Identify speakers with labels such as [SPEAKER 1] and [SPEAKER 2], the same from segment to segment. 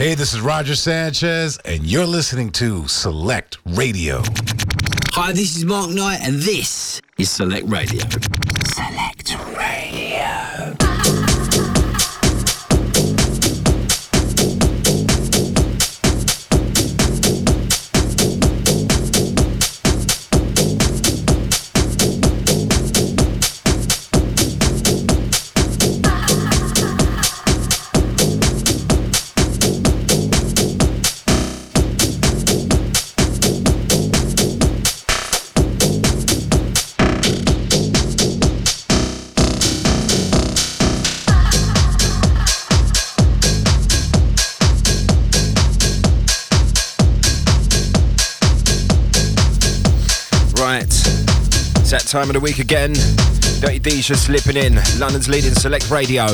[SPEAKER 1] Hey, this is Roger Sanchez, and you're listening to Select Radio.
[SPEAKER 2] Hi, this is Mark Knight, and this is Select Radio.
[SPEAKER 3] Time of the week again. Dirty D's just slipping in. London's leading select radio.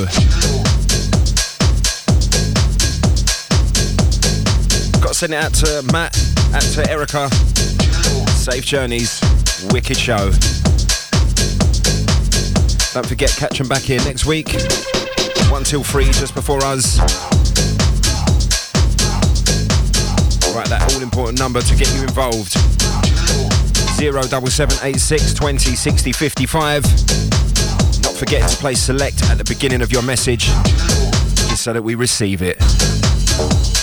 [SPEAKER 3] Got to send it out to Matt, out to Erica. Safe journeys. Wicked show. Don't forget, catch them back here next week. 1 till 3, just before us. Right, that all important number to get you involved. 07786 20 60 55. Not forgetting to play select at the beginning of your message, just so that we receive it.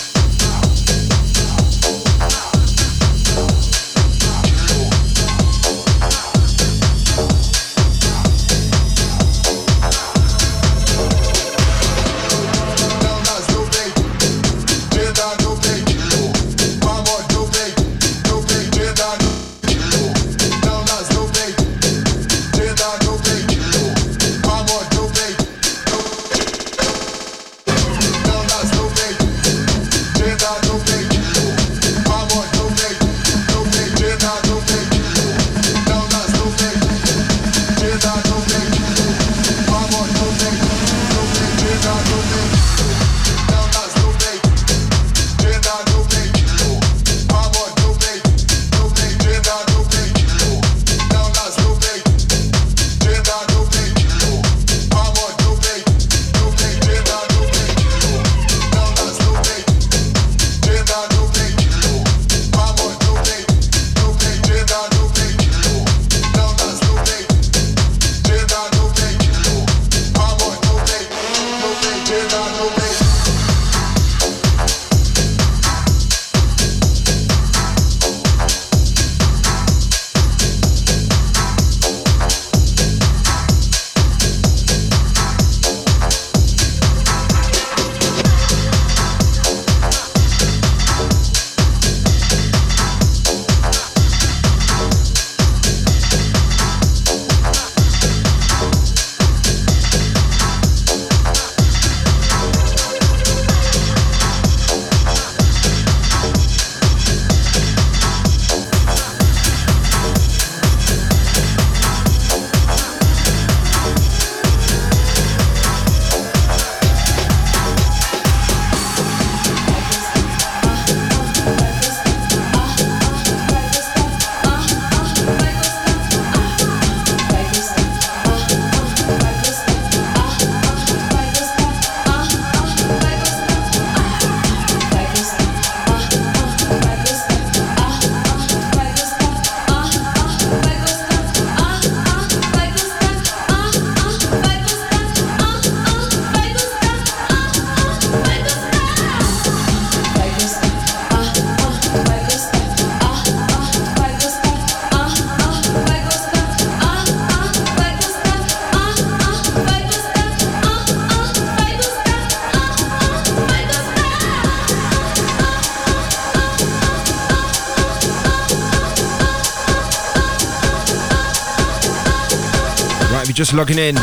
[SPEAKER 3] Logging in.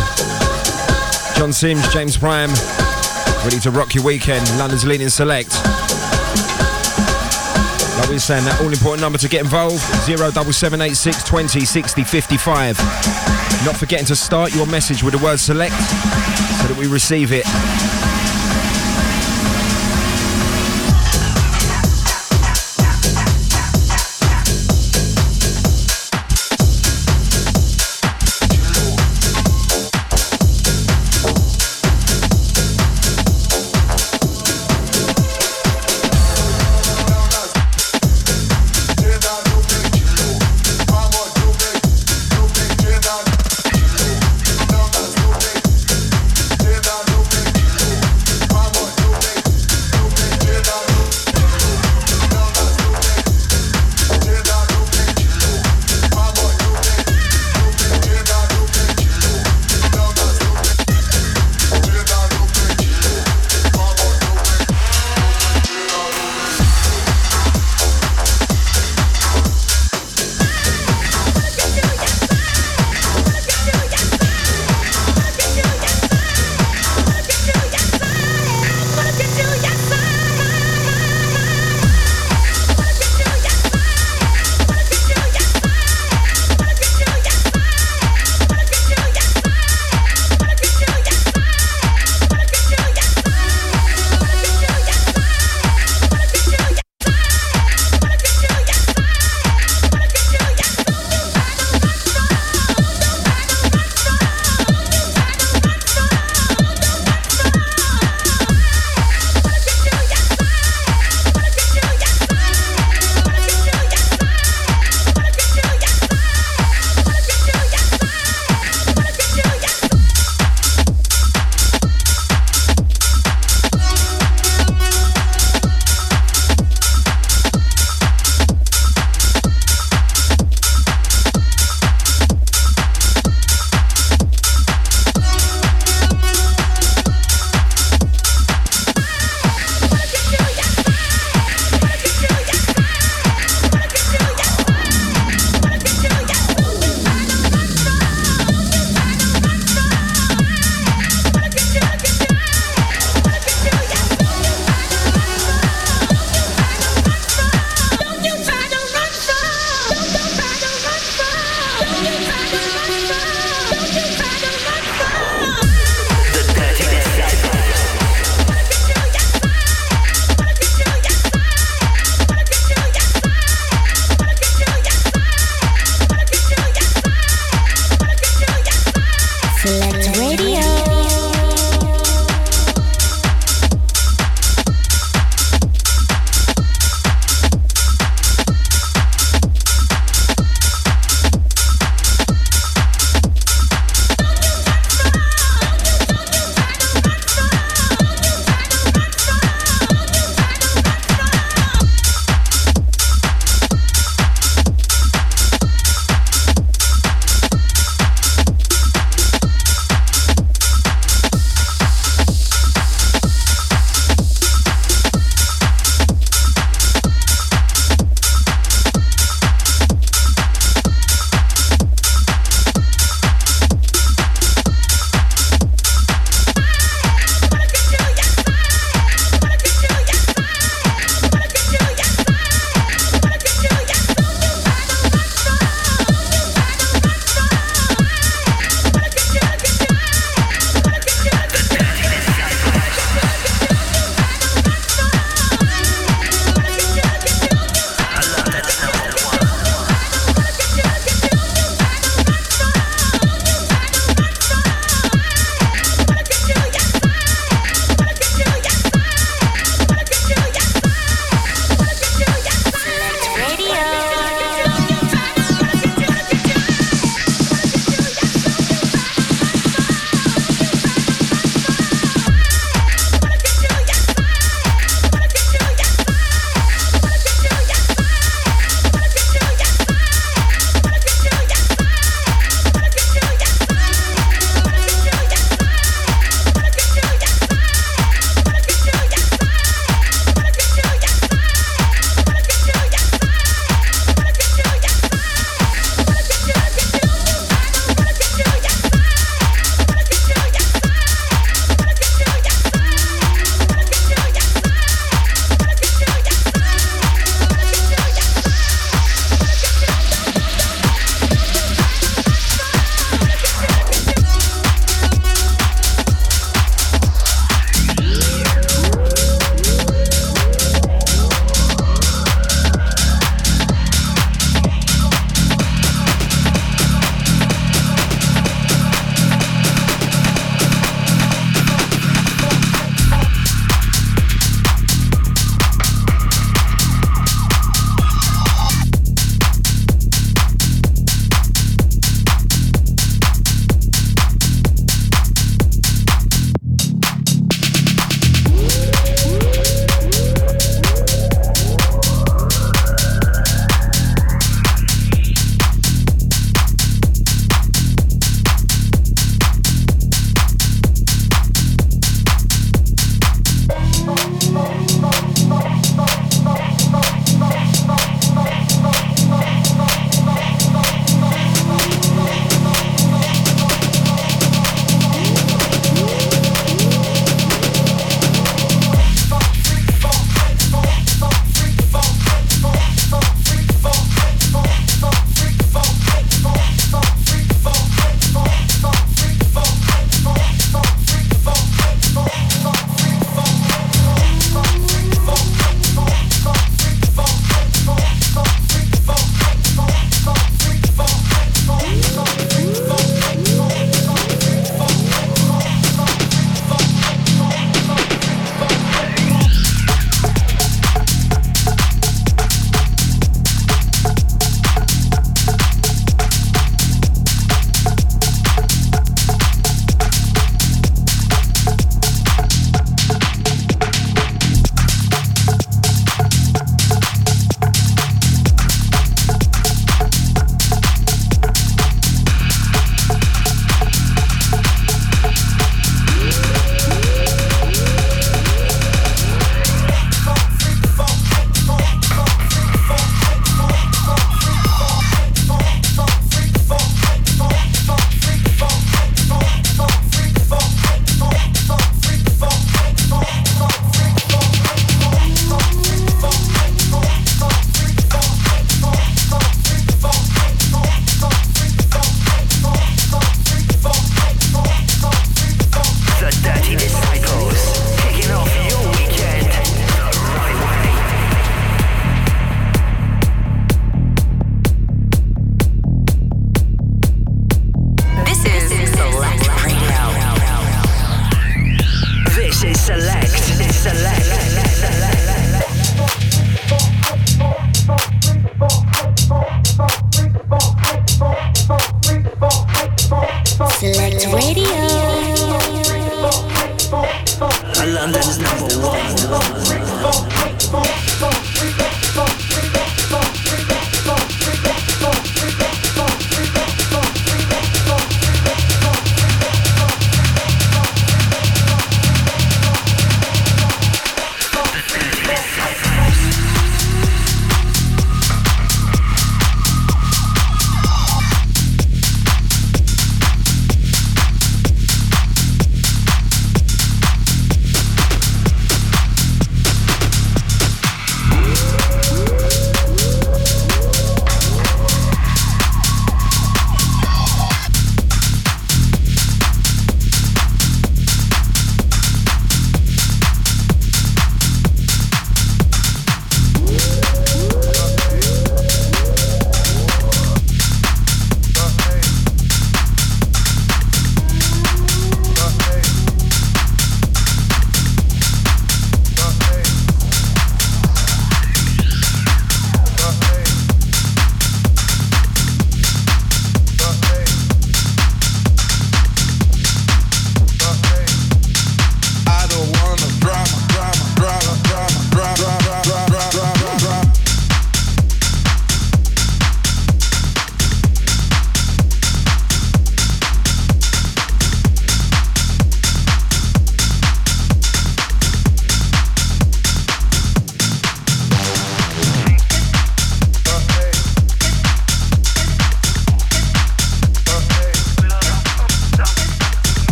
[SPEAKER 3] John Sims, James Prime, ready to rock your weekend. London's leading select. Like we were saying, that all important number to get involved 07786 20 60 55. Not forgetting to start your message with the word select so that we receive it.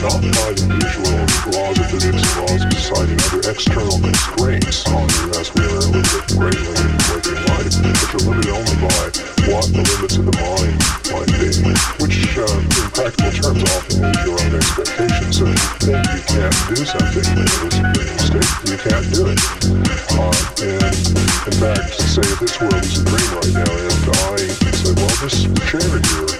[SPEAKER 3] not
[SPEAKER 4] by the usual laws of physics, laws deciding other external constraints on you as we are limited greatly in waking life, but you're limited only by what the limits of the mind might be, which uh, in practical terms often is your own expectations. So
[SPEAKER 3] if
[SPEAKER 4] you think you can't do something it's a big mistake, you can't do it. Uh, and in fact, say if this world is a dream right now, and I said, well, this chair here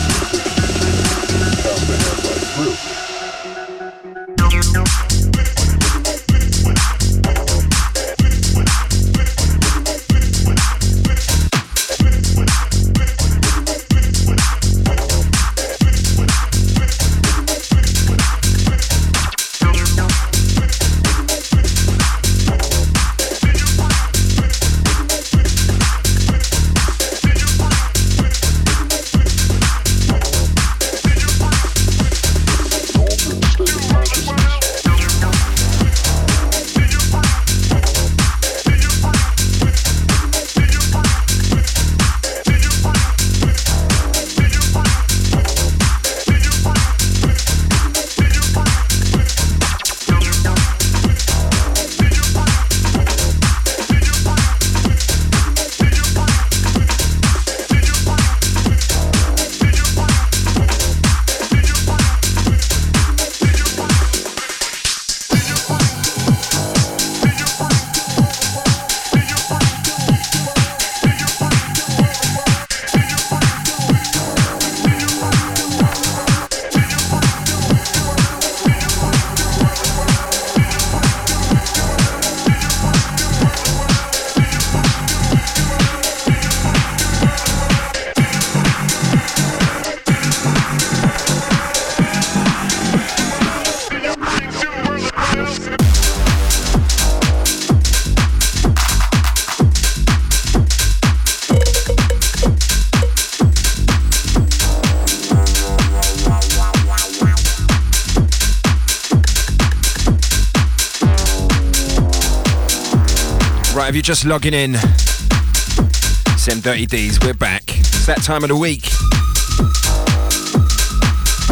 [SPEAKER 3] you're just logging in, Sem Dirty D's, we're back. It's that time of the week.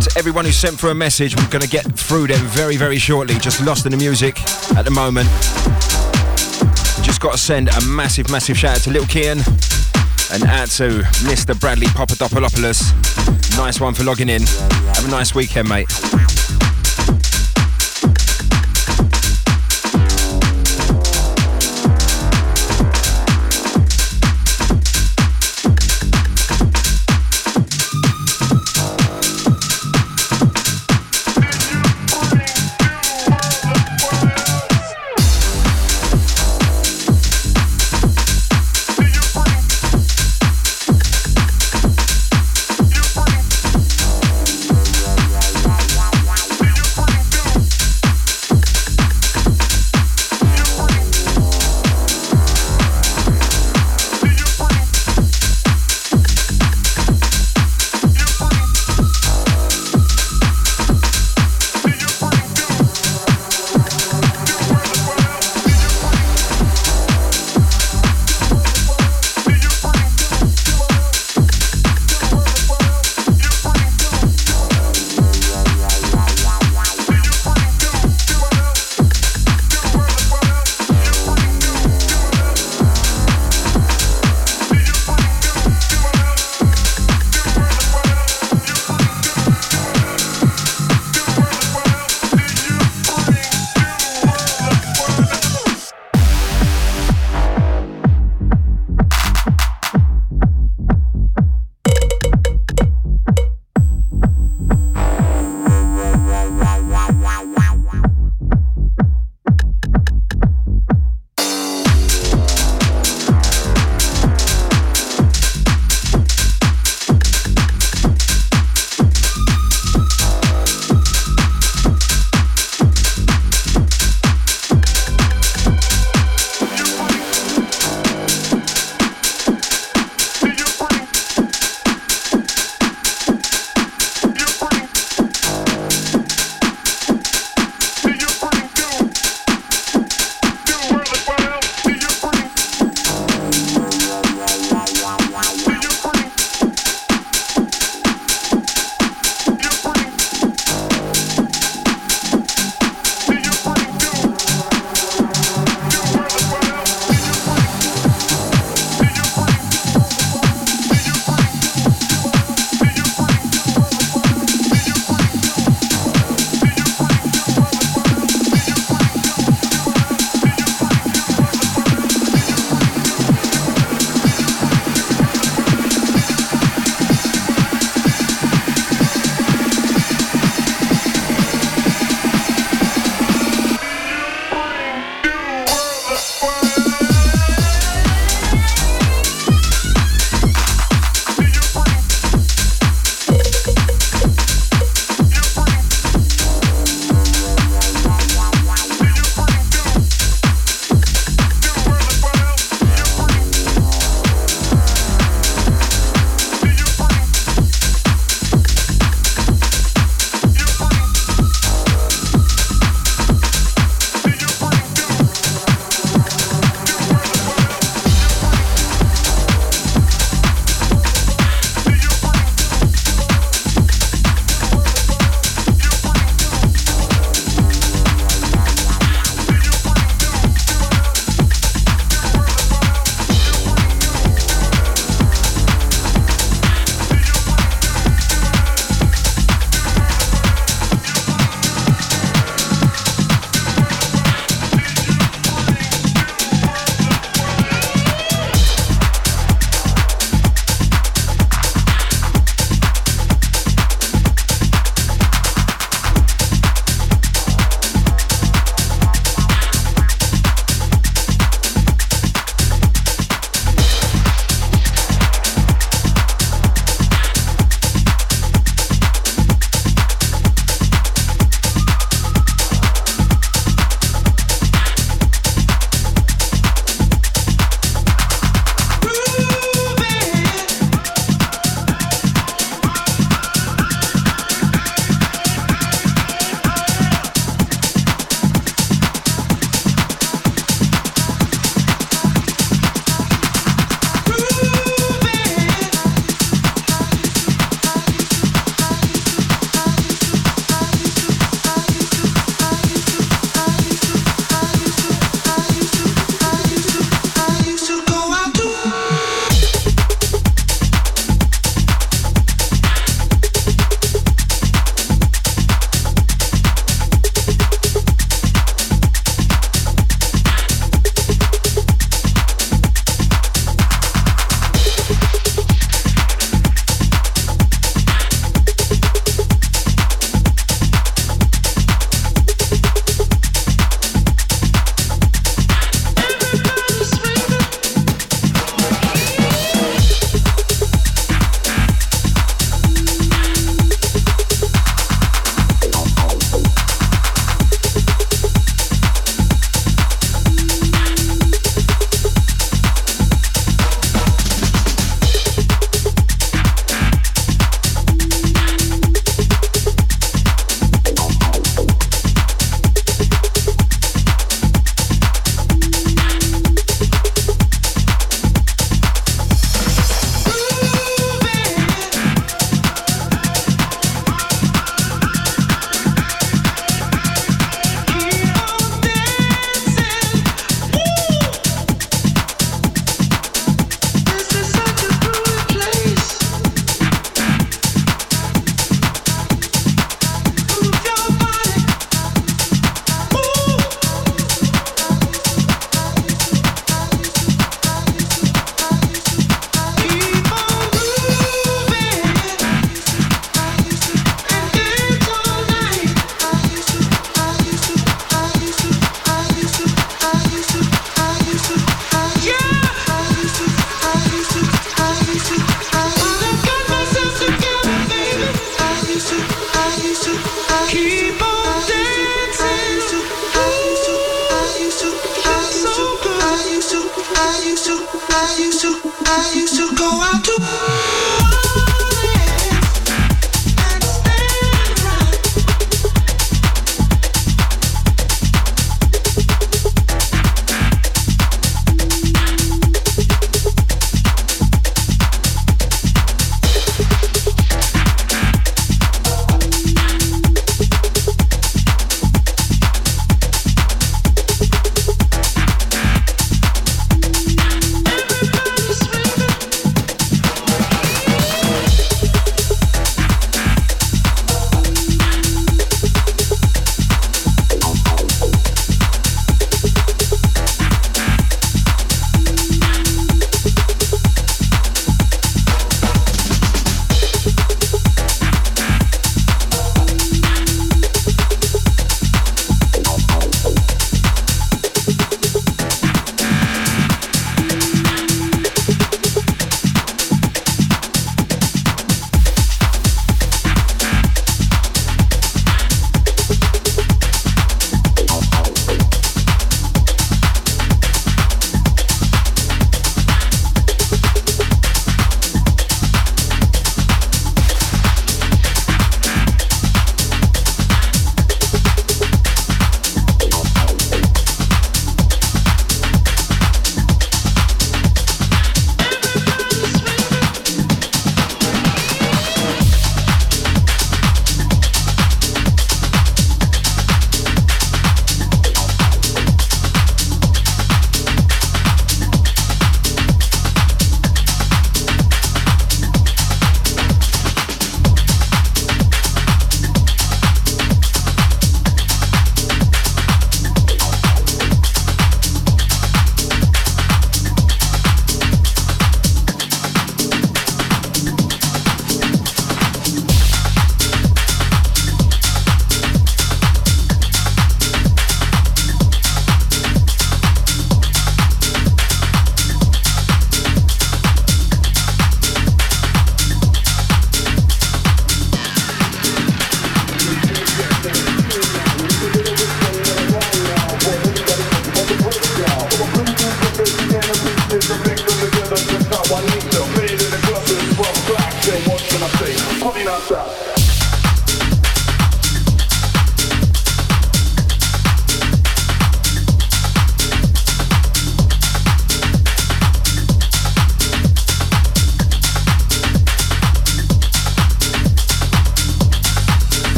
[SPEAKER 3] To everyone who sent for a message, we're going to get through them very, very shortly. Just lost in the music at the moment. Just got to send a massive, massive shout out to Little Kian and out to Mr. Bradley Papadopoulos. Nice one for logging in. Have a nice weekend, mate.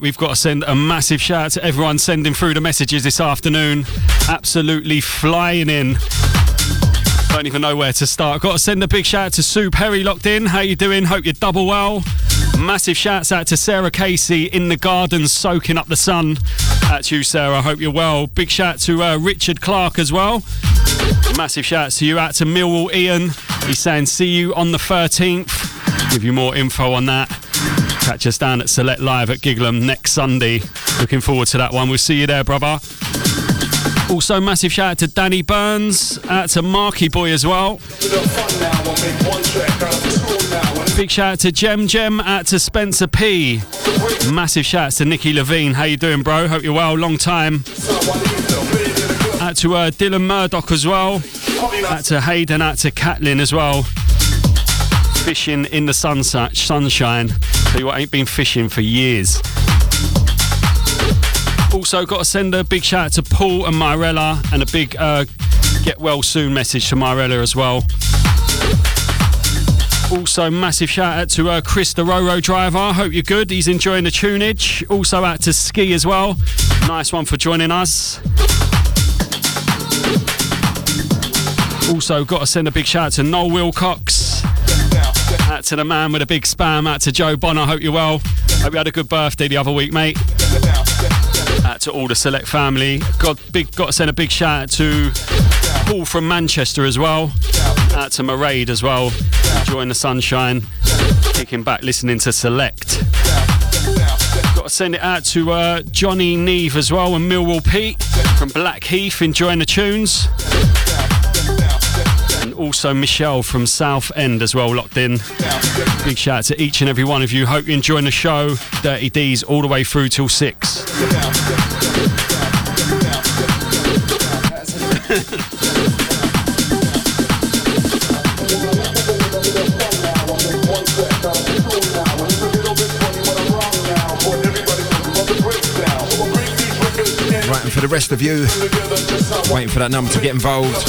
[SPEAKER 5] We've got to send a massive shout out to everyone sending through the messages this afternoon. Absolutely flying in. Don't even know where to start. Got to send a big shout out to Sue Perry locked in. How you doing? Hope you're double well. Massive shouts out to Sarah Casey in the garden soaking up the sun. That's you, Sarah. Hope you're well. Big shout to uh, Richard Clark as well. Massive shout to you out to Millwall Ian. He's saying see you on the 13th. Give you more info on that. Catch us down at Select Live at Gigleham next Sunday. Looking forward to that one. We'll see you there, brother. Also, massive shout out to Danny Burns, out to Marky Boy as well. Big shout out to Gem Gem, out to Spencer P. Massive shout out to Nikki Levine. How you doing, bro? Hope you're well. Long time. Out to uh, Dylan Murdoch as well. Out to Hayden, out to Catlin as well. Fishing in the sunshine. I ain't been fishing for years. Also, got to send a big shout out to Paul and Myrella and a big uh, get well soon message to Myrella as well. Also, massive shout out to uh, Chris, the Roro driver. Hope you're good. He's enjoying the tunage. Also, out to Ski as well. Nice one for joining us. Also, got to send a big shout out to Noel Wilcox. Out to the man with a big spam. Out to Joe Bonner. Hope you're well. Hope you had a good birthday the other week, mate. Out to all the select family. Got big. Got to send a big shout out to Paul from Manchester as well. Out to Maraid as well. Enjoying the sunshine. Kicking back, listening to Select Got to send it out to uh, Johnny Neve as well and Millwall Pete from Blackheath enjoying the tunes. And also Michelle from South End as well locked in. Big shout out to each and every one of you. Hope you're enjoying the show. Dirty D's all the way through till six.
[SPEAKER 3] Rest of you, waiting for that number to get involved.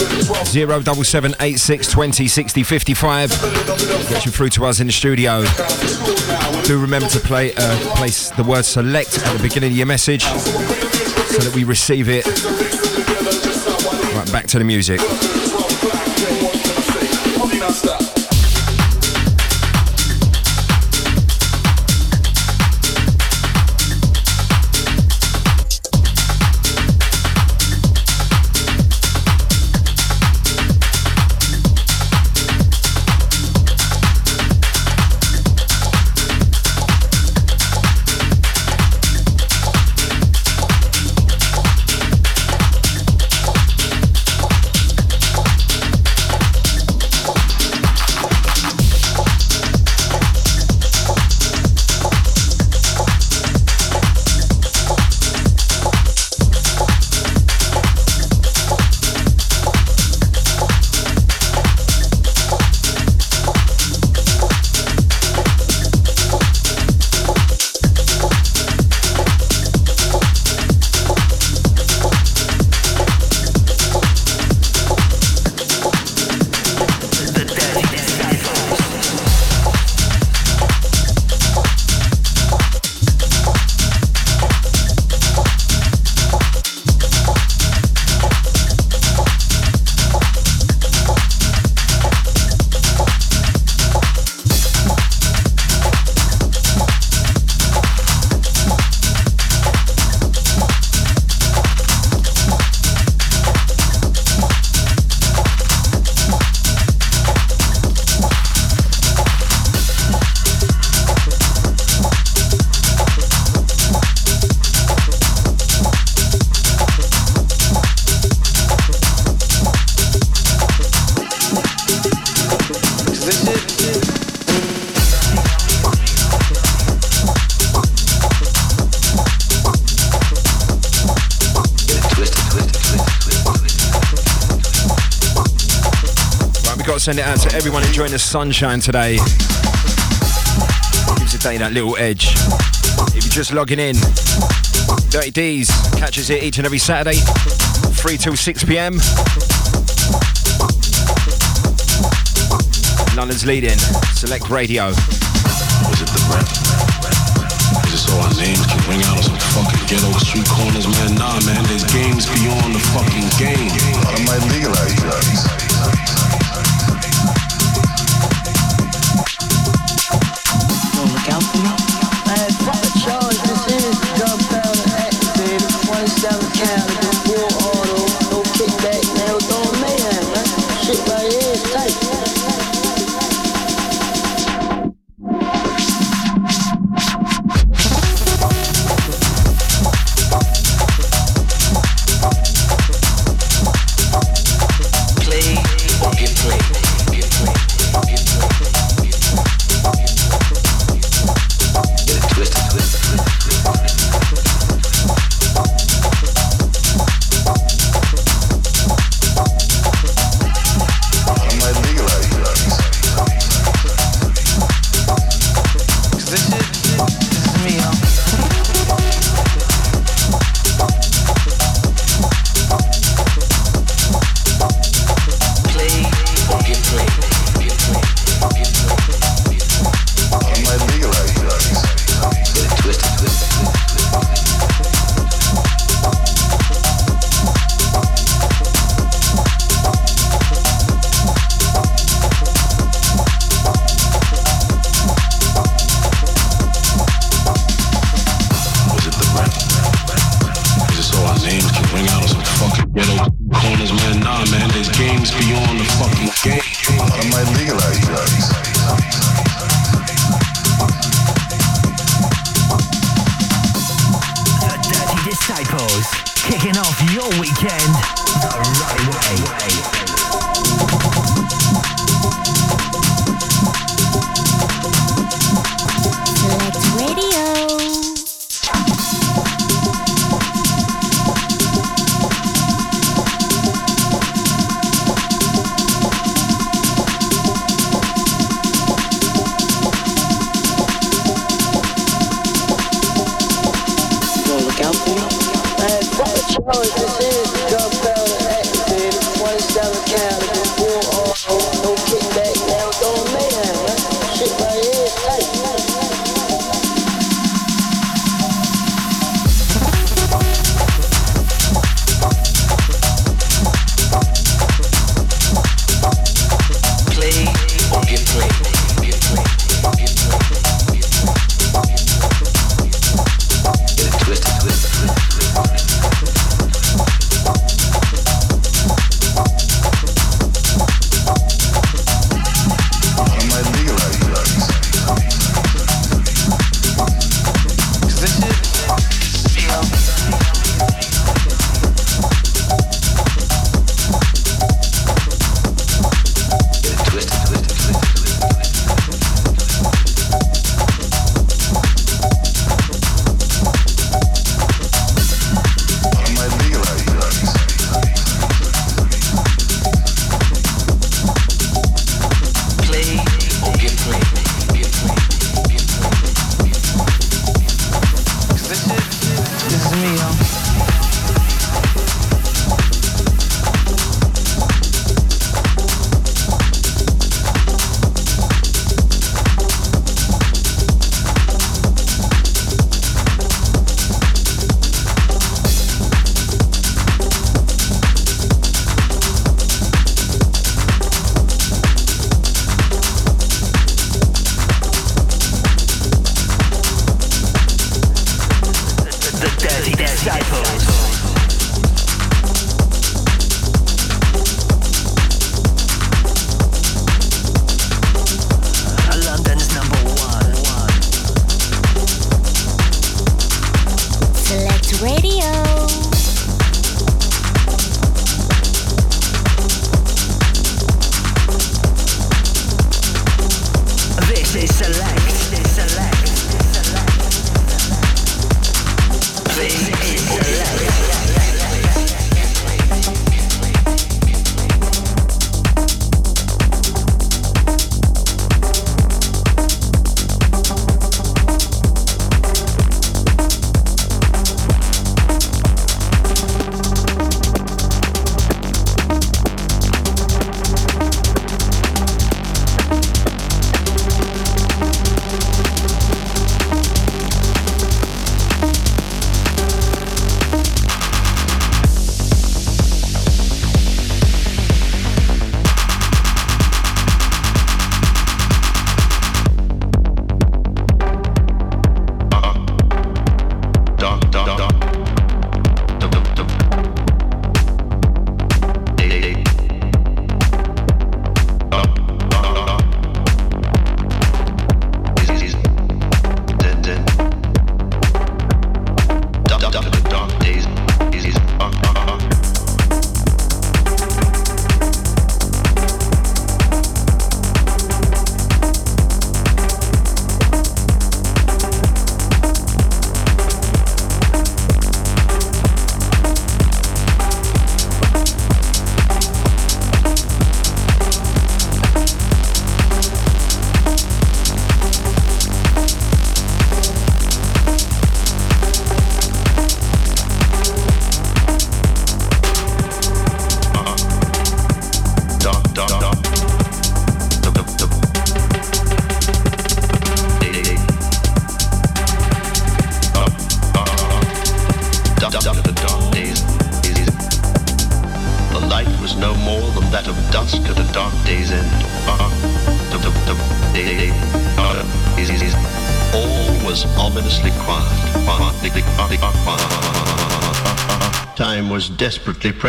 [SPEAKER 3] 07786206055 Get you through to us in the studio. Do remember to play uh, place the word select at the beginning of your message so that we receive it. Right, back to the music. Send it out to everyone enjoying the sunshine today. Gives the day that little edge. If you're just logging in, Dirty D's catches it each and every Saturday, 3 till 6 pm. London's leading, Select Radio.
[SPEAKER 6] Was it the rap? Is it so our names can ring out of some fucking ghetto street corners, man? Nah, man, there's games beyond the fucking game.
[SPEAKER 7] I might legalize drugs.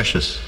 [SPEAKER 8] Precious.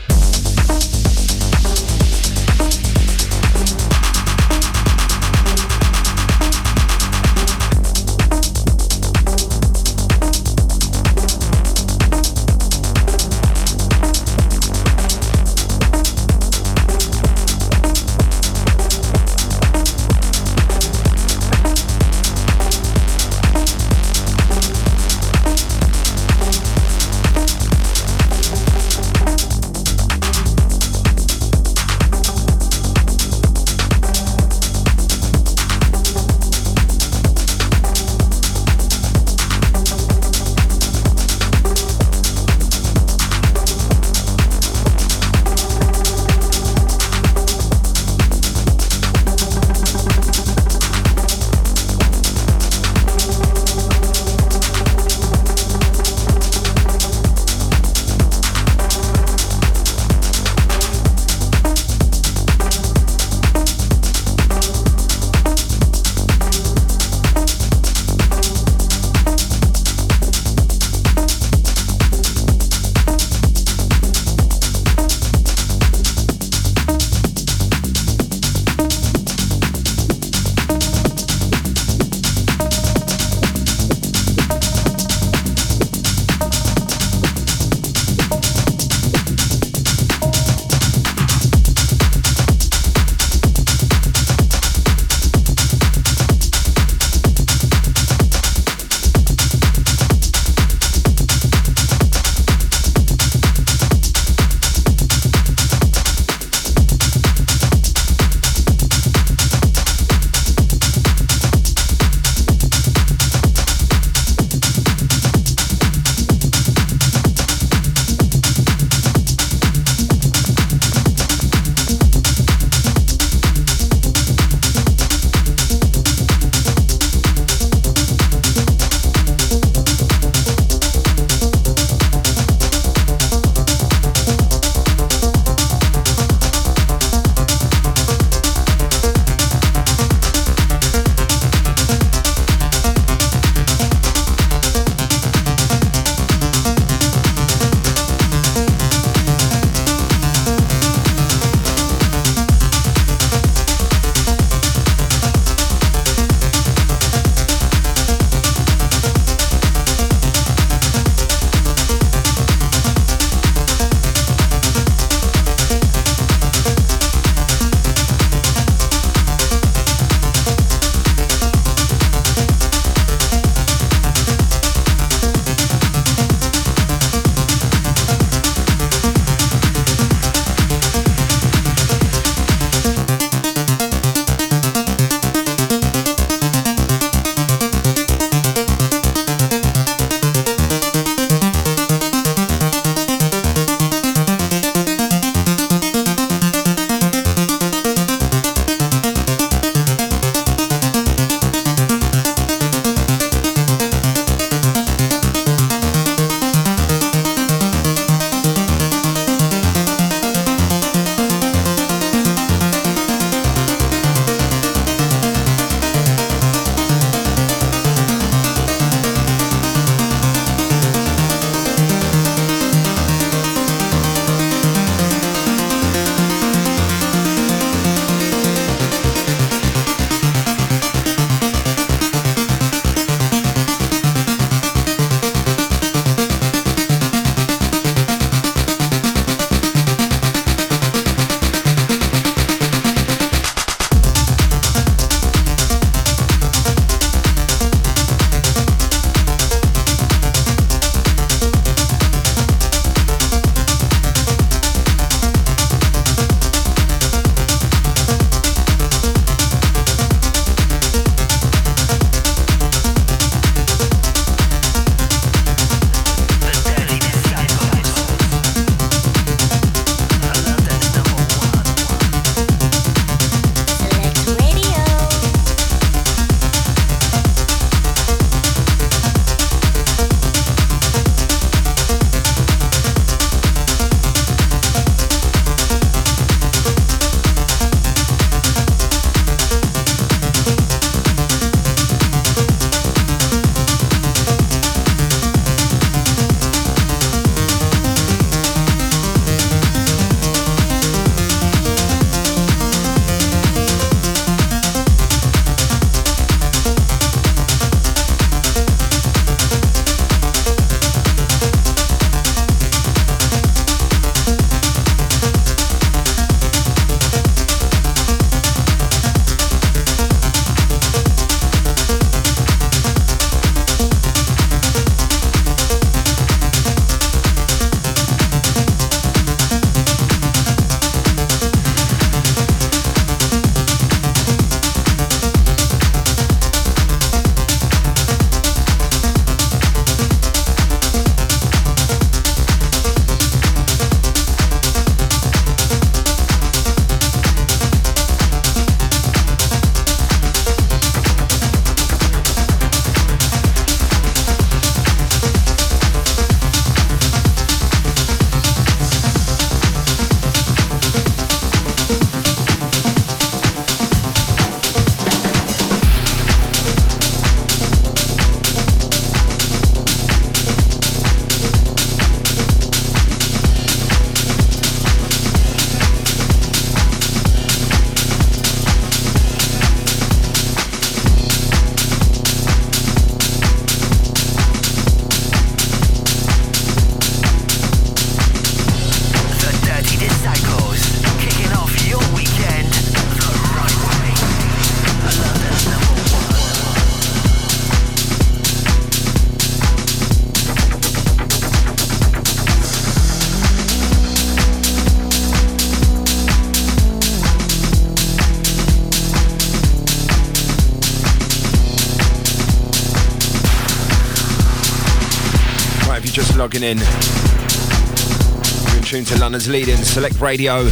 [SPEAKER 3] To leading Select Radio.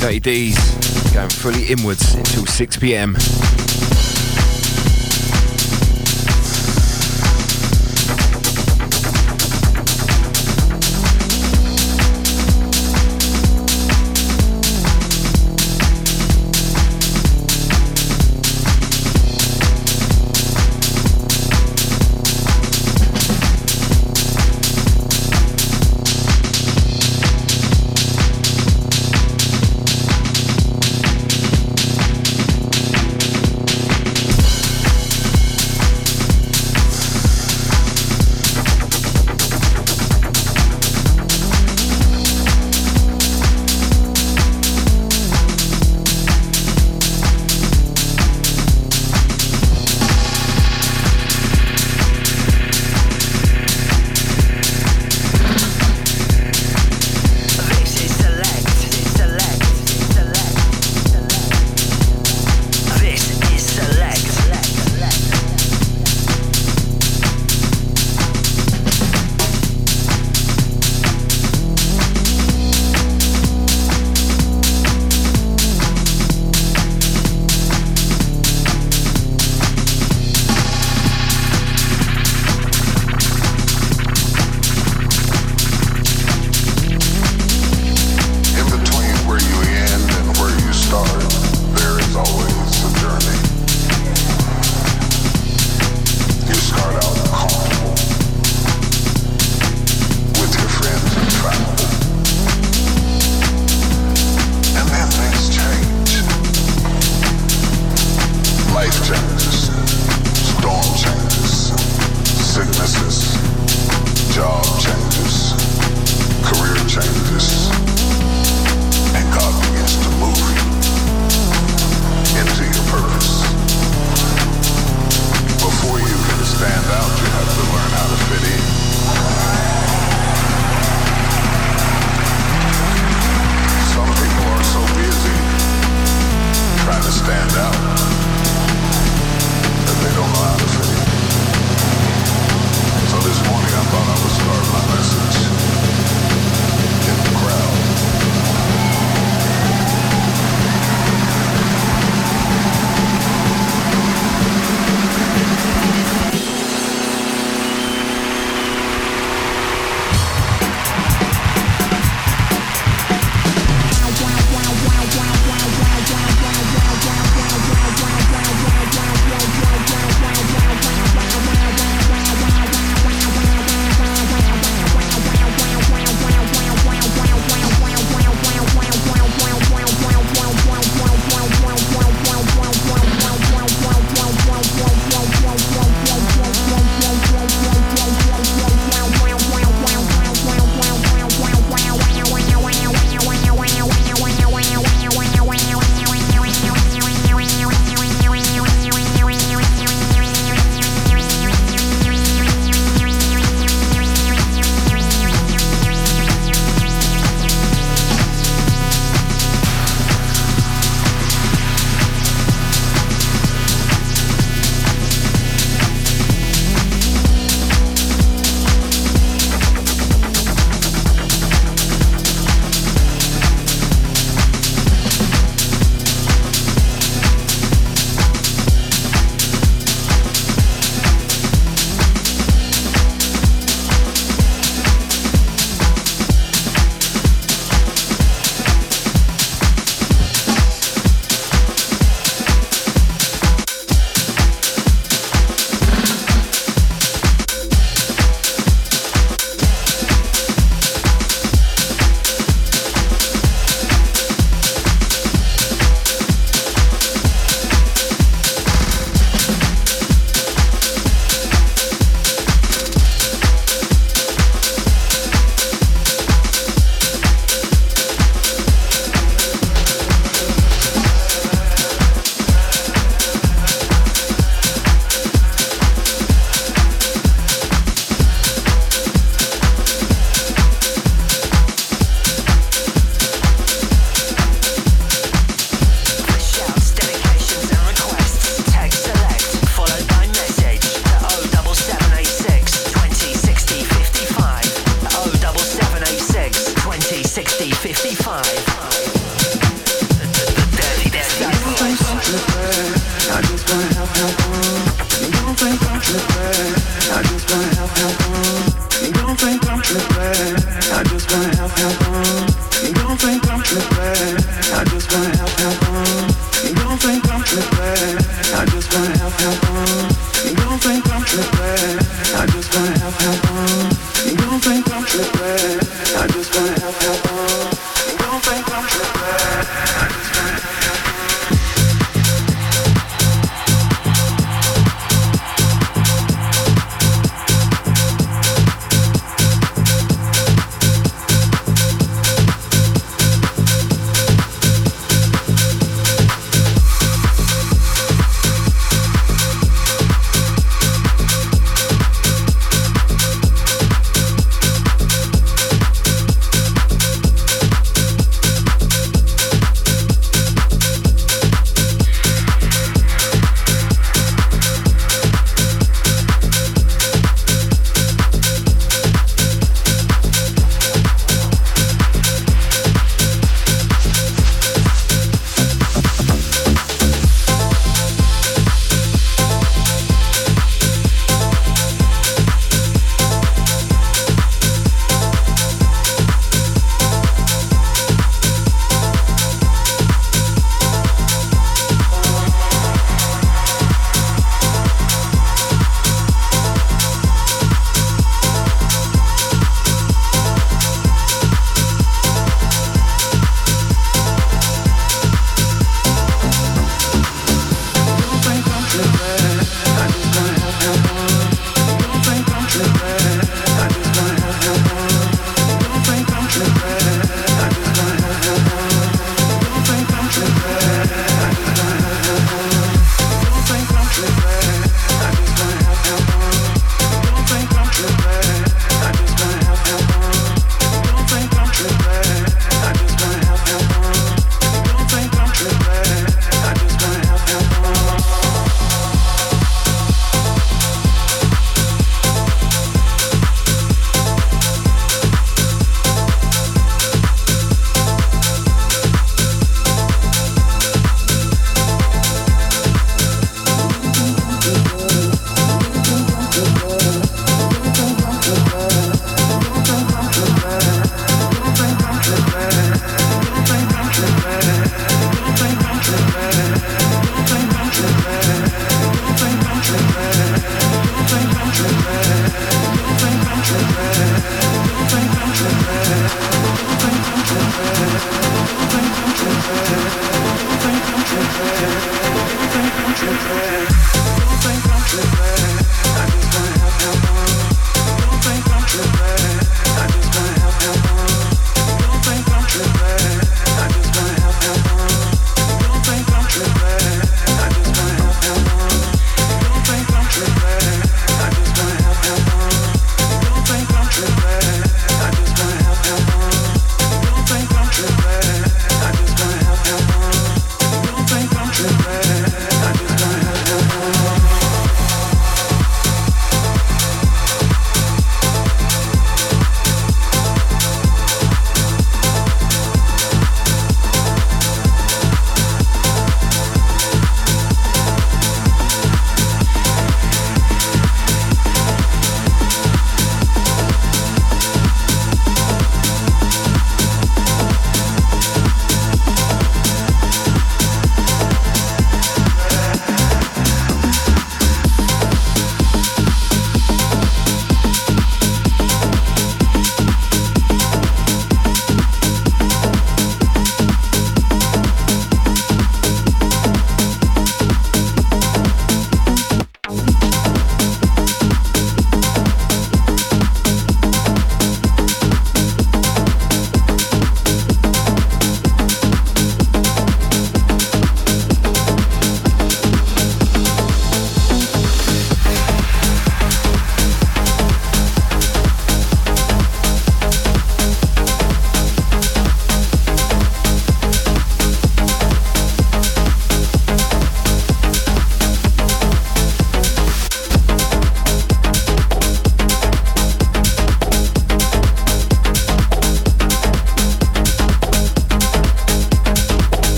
[SPEAKER 3] Dirty D's going fully inwards until 6 pm.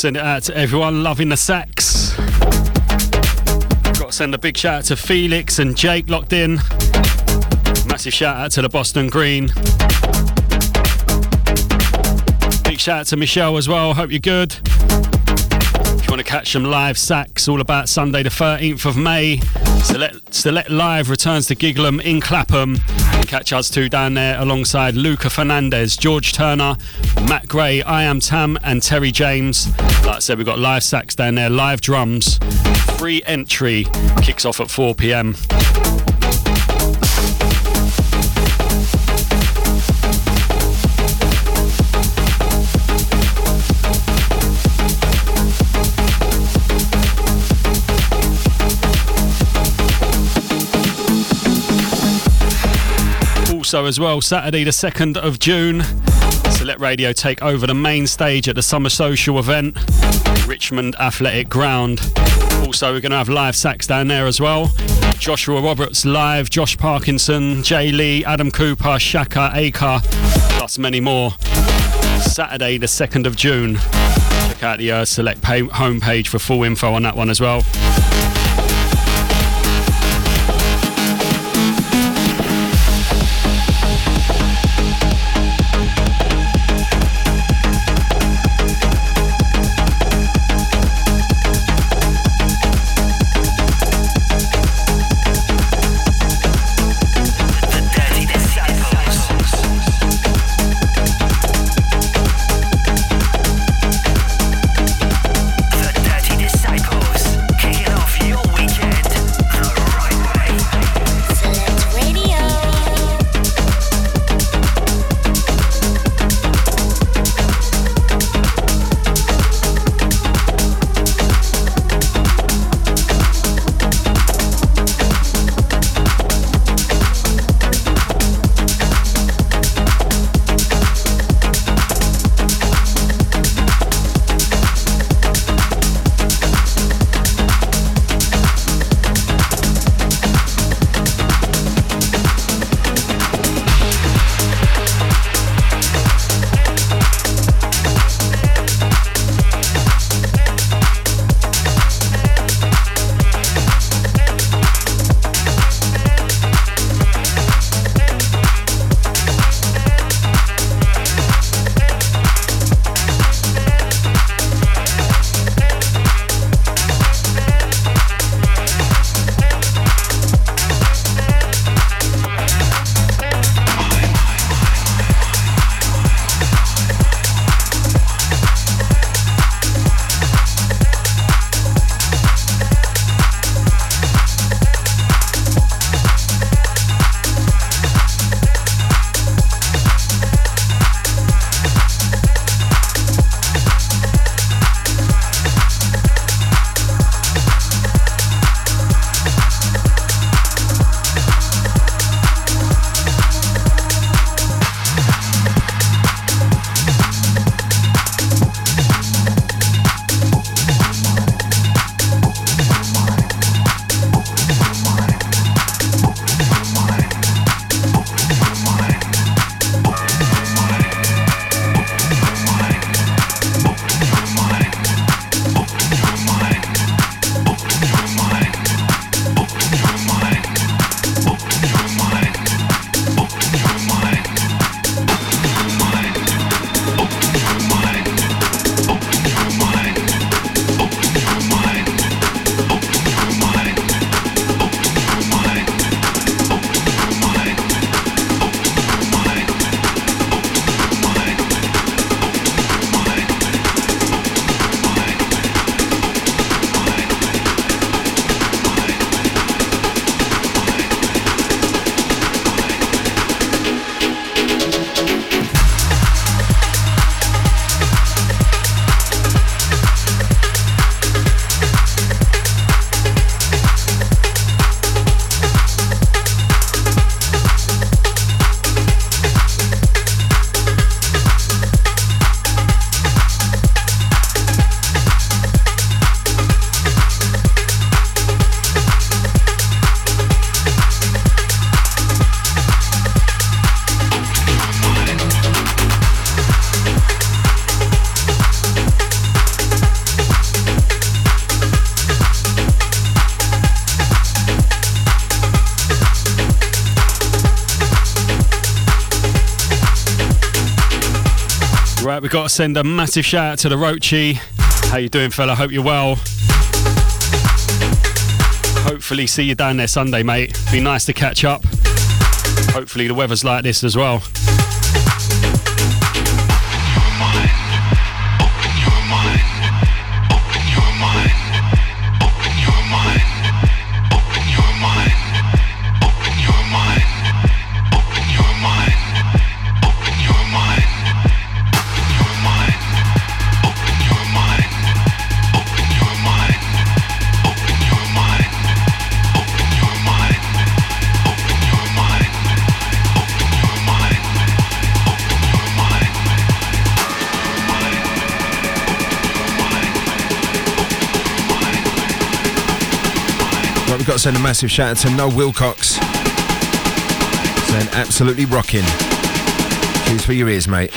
[SPEAKER 5] Send it out to everyone loving the sax. Got to send a big shout out to Felix and Jake locked in. Massive shout out to the Boston Green. Big shout out to Michelle as well. Hope you're good. If you want to catch some live sax, all about Sunday the 13th of May. Select, Select Live returns to Gigleham in Clapham. Catch us two down there alongside Luca Fernandez, George Turner, Matt Gray, I Am Tam, and Terry James. Like I said, we've got live sax down there, live drums. Free entry kicks off at 4 pm. Also, as well, Saturday the 2nd of June, Select Radio take over the main stage at the Summer Social event, Richmond Athletic Ground. Also, we're going to have live sax down there as well. Joshua Roberts live, Josh Parkinson, Jay Lee, Adam Cooper, Shaka Akar, plus many more. Saturday the 2nd of June. Check out the uh, Select pay- homepage for full info on that one as well. We've got to send a massive shout out to the Roachy. How you doing, fella? Hope you're well. Hopefully see you down there Sunday, mate. Be nice to catch up. Hopefully the weather's like this as well.
[SPEAKER 3] Massive shout out to Noel Wilcox. Saying absolutely rocking. Cheers for your ears, mate.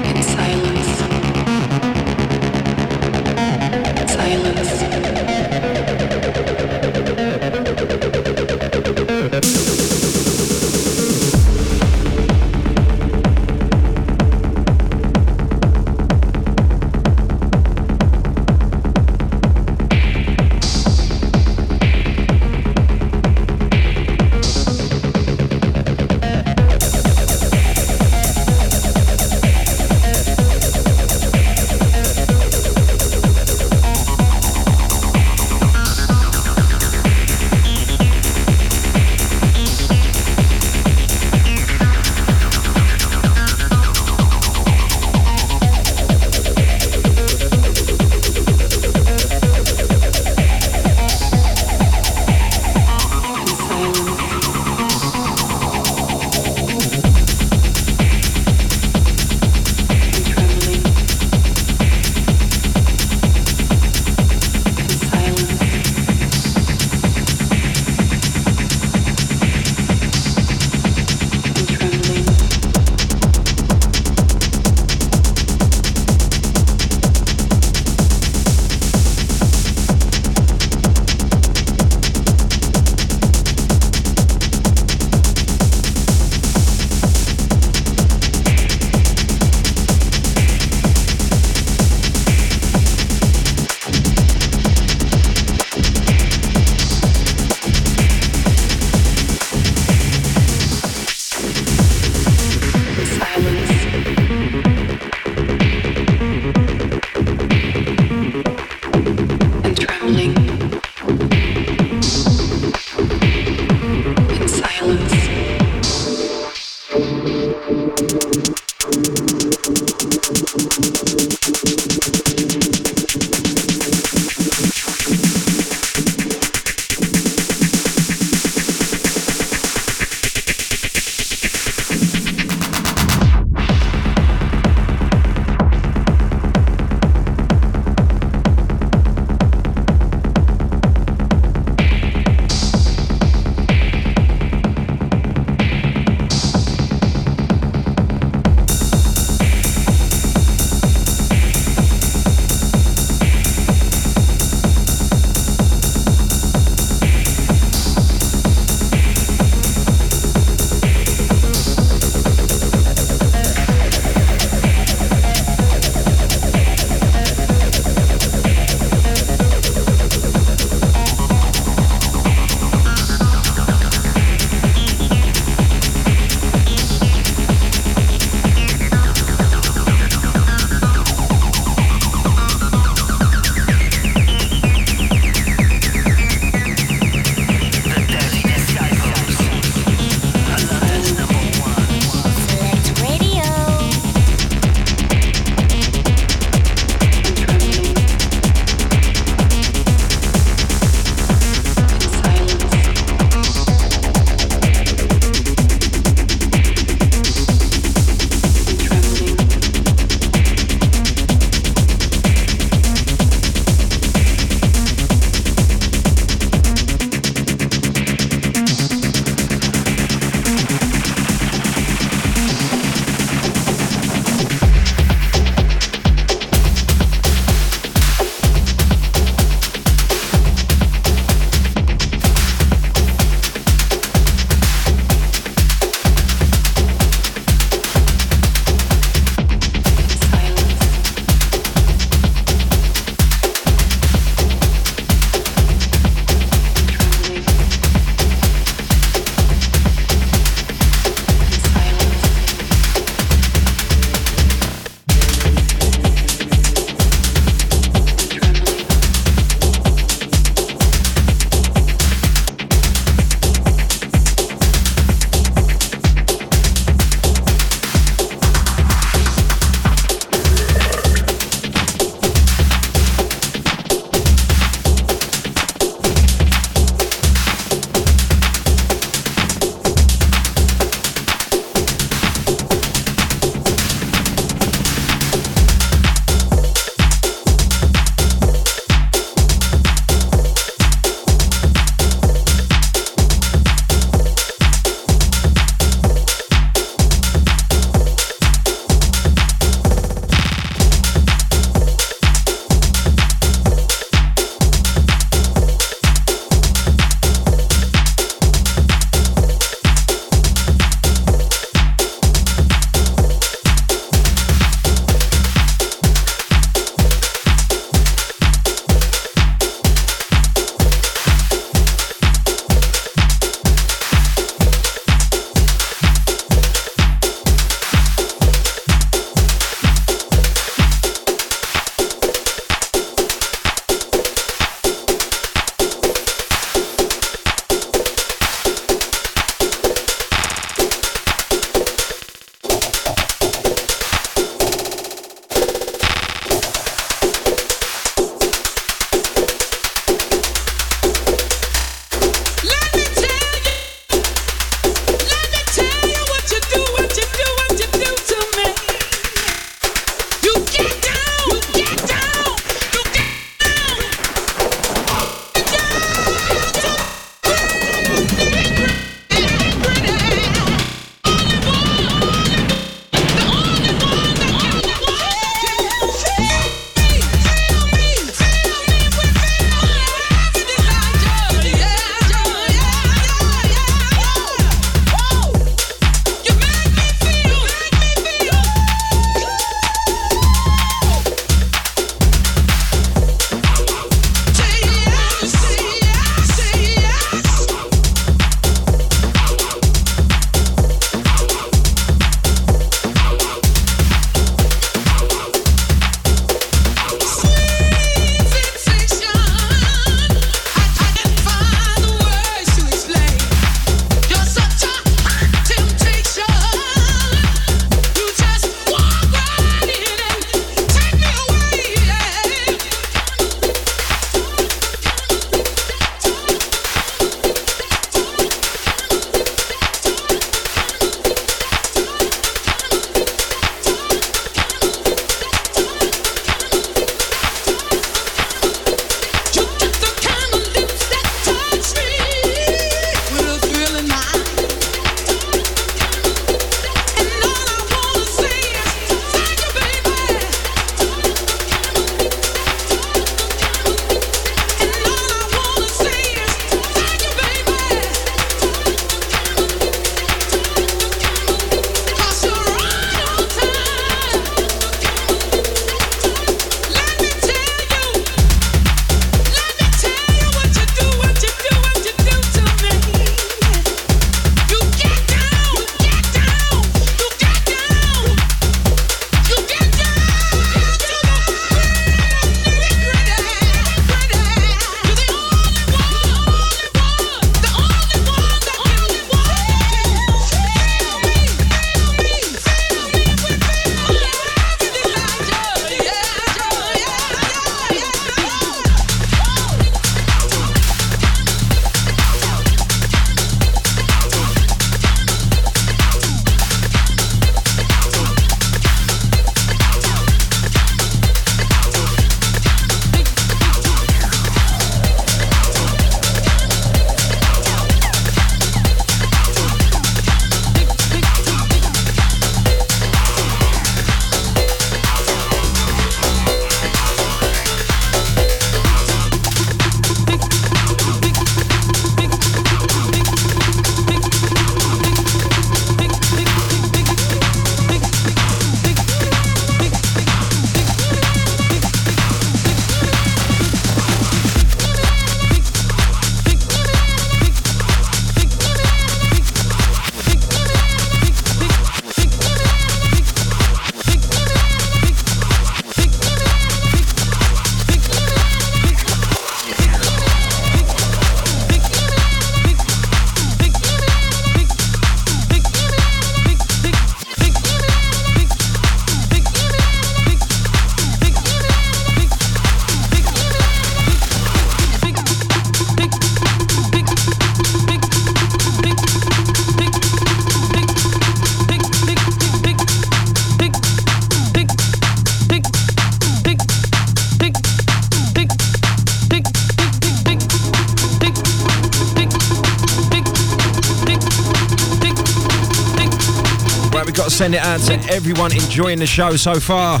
[SPEAKER 3] Everyone enjoying the show so far.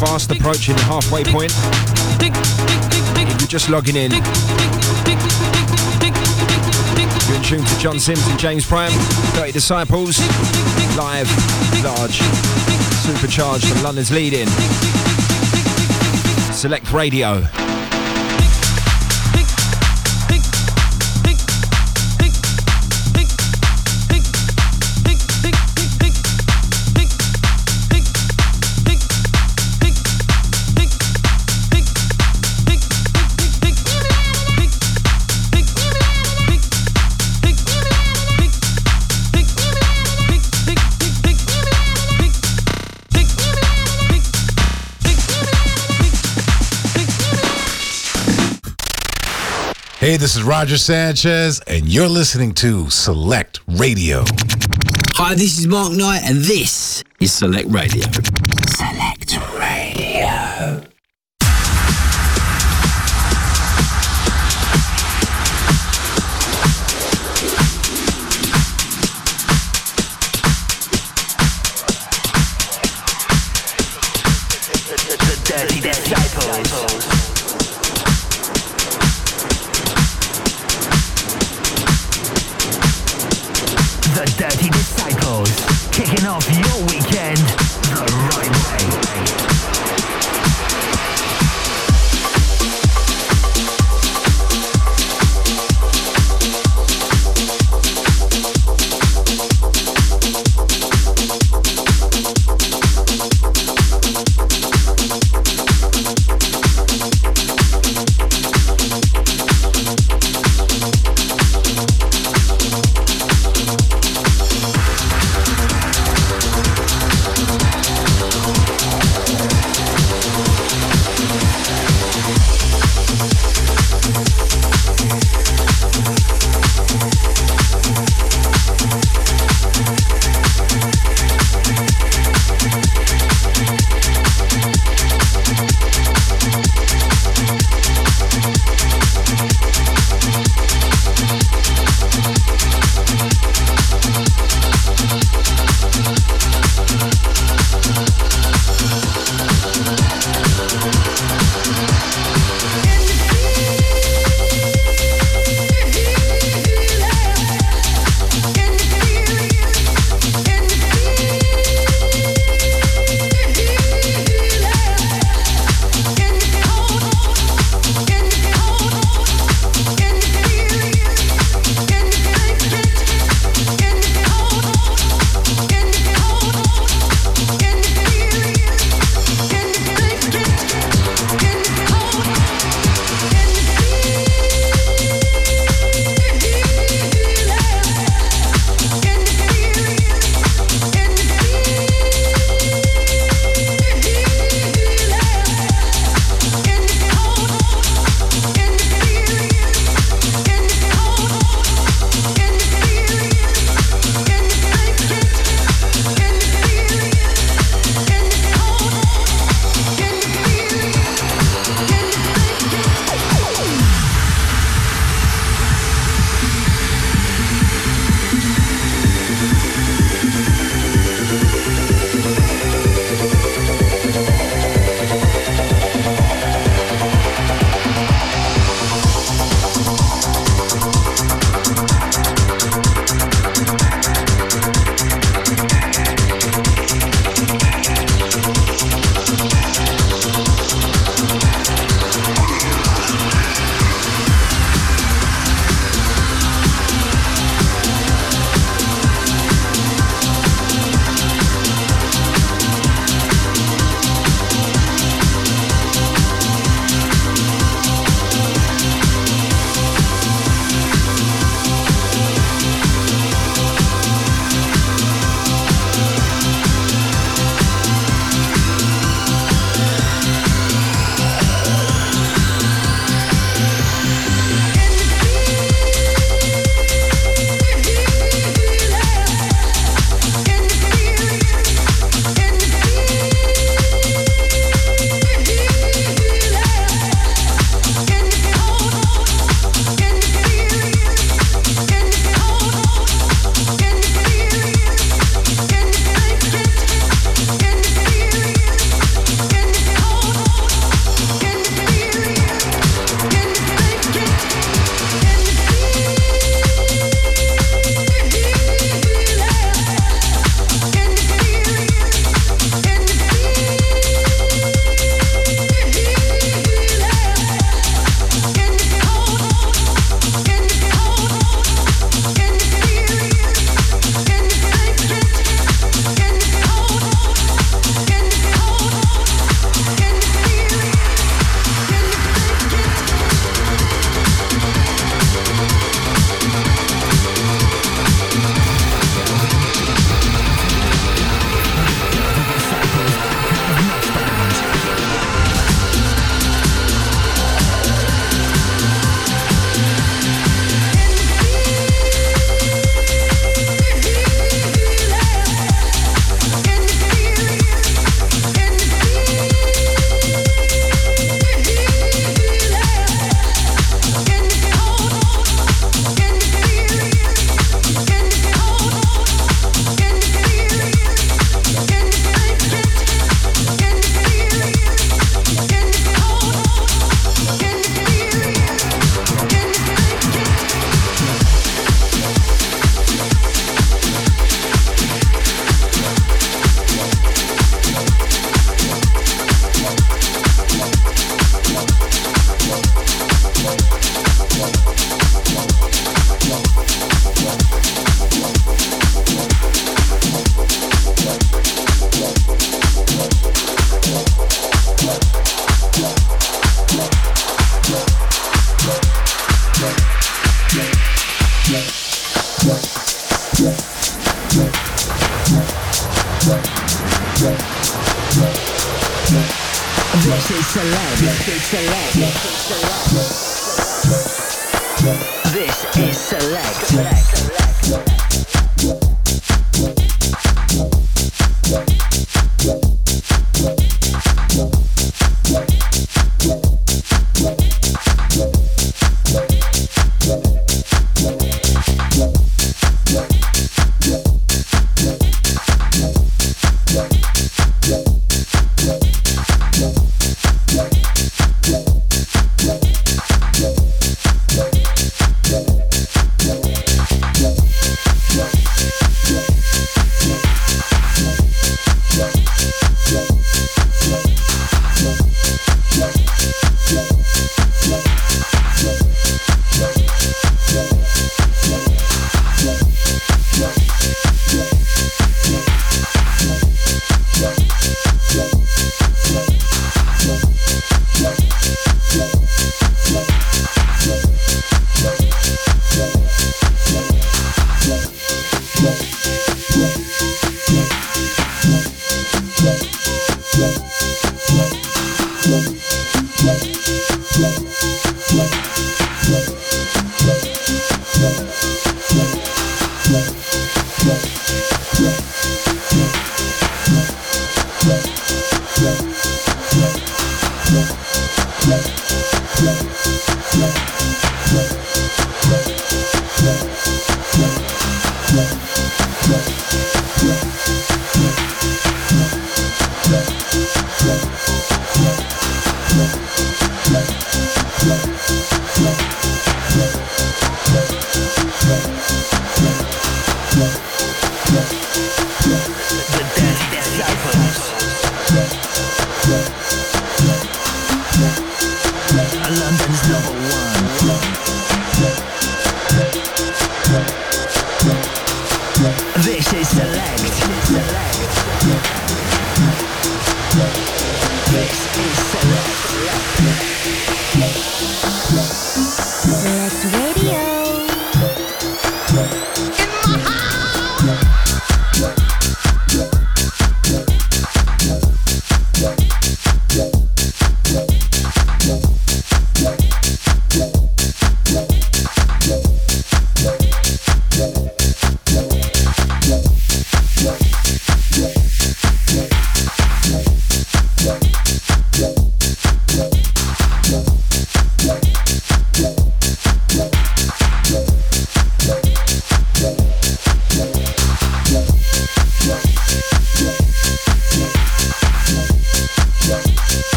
[SPEAKER 3] Fast approaching the halfway point. If you're just logging in, you're in tune to John Sims and James Prime, Dirty Disciples, live, large, supercharged from London's leading. Select Radio.
[SPEAKER 1] Hey, this is Roger Sanchez, and you're listening to Select Radio.
[SPEAKER 2] Hi, this is Mark Knight, and this is Select Radio. Select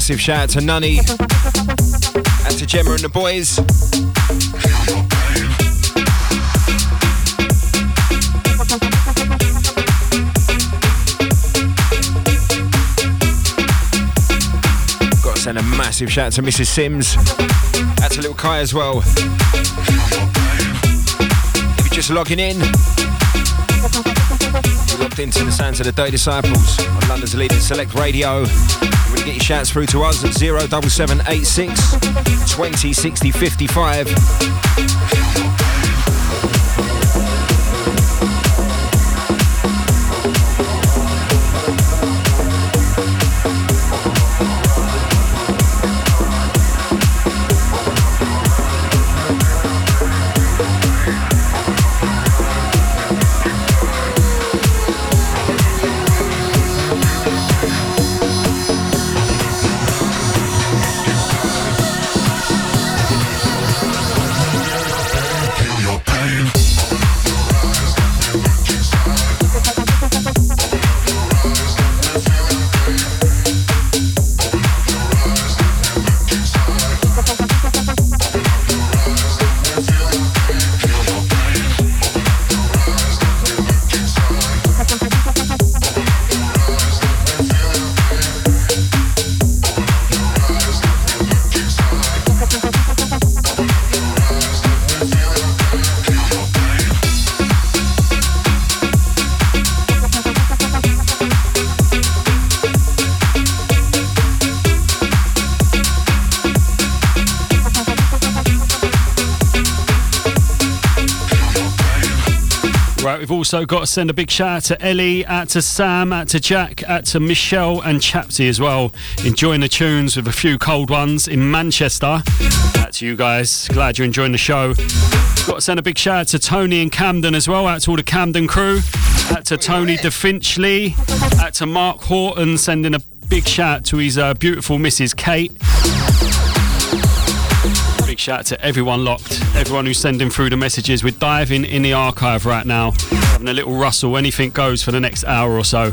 [SPEAKER 3] massive shout out to Nunny and to Gemma and the boys. Got to send a massive shout out to Mrs. Sims. That's a little Kai as well. If you're just logging in, you're logged into the sounds of the Dirty Disciples on London's leading select radio. Gonna get your shouts through to us at 07786 20
[SPEAKER 5] also got to send a big shout out to Ellie, out to Sam, out to Jack, out to Michelle and Chapsy as well. Enjoying the tunes with a few cold ones in Manchester. Out to you guys. Glad you're enjoying the show. Got to send a big shout out to Tony and Camden as well. Out to all the Camden crew. Out to Tony DeFinchley. Out to Mark Horton, sending a big shout out to his uh, beautiful Mrs. Kate. Big shout out to everyone locked, everyone who's sending through the messages. We're diving in the archive right now, having a little rustle. Anything goes for the next hour or so.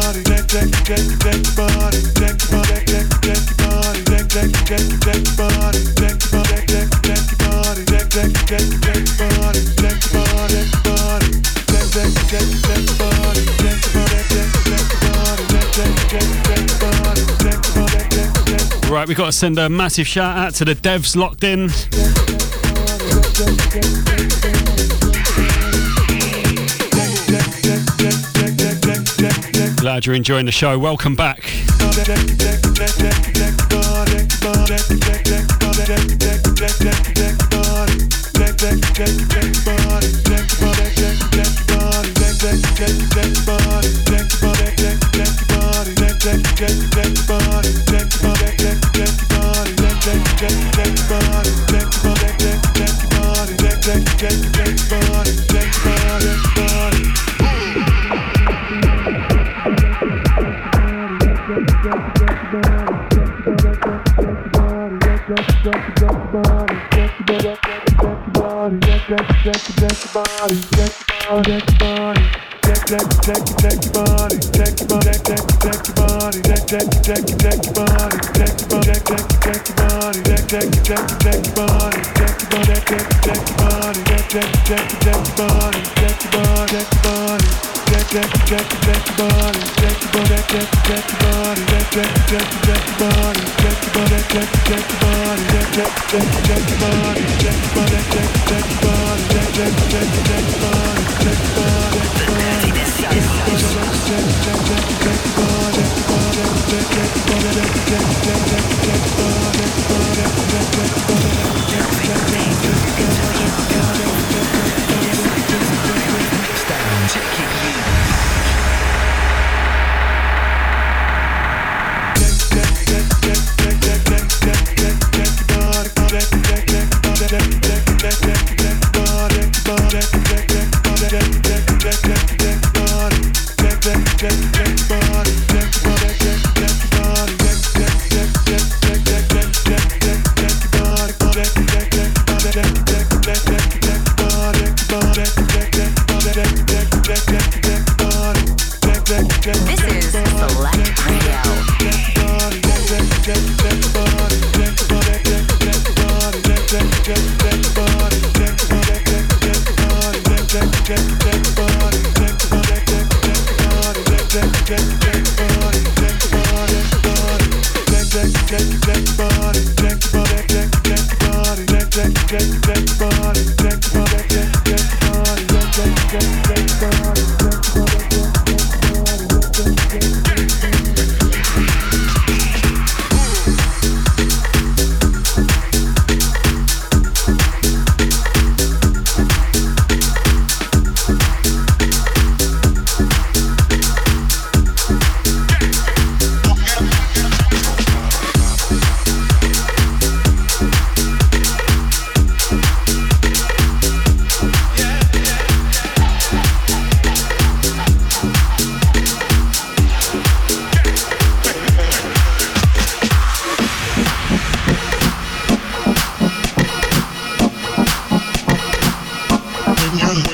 [SPEAKER 9] jack jack jack your body, jack your body, jack jack your body, jack jack jack jack your body, jack your body, jack jack your body, jack your body, jack jack your body, jack jack jack Yeah.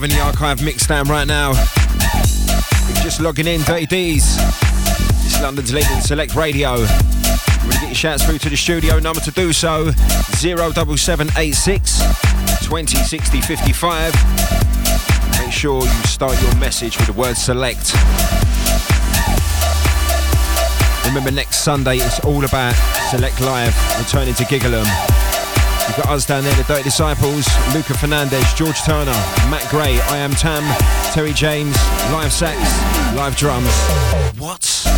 [SPEAKER 3] Loving the archive mix down right now. You're just logging in, Dirty D's. It's London's leading select radio. Want to get your shouts through to the studio number to do so 07786 2060 55. Make sure you start your message with the word select. Remember, next Sunday it's all about Select Live, returning to Gigalum. You've got us down there, the Dirty Disciples, Luca Fernandez, George Turner, Matt Gray, I Am Tam, Terry James, live sax, live drums. What?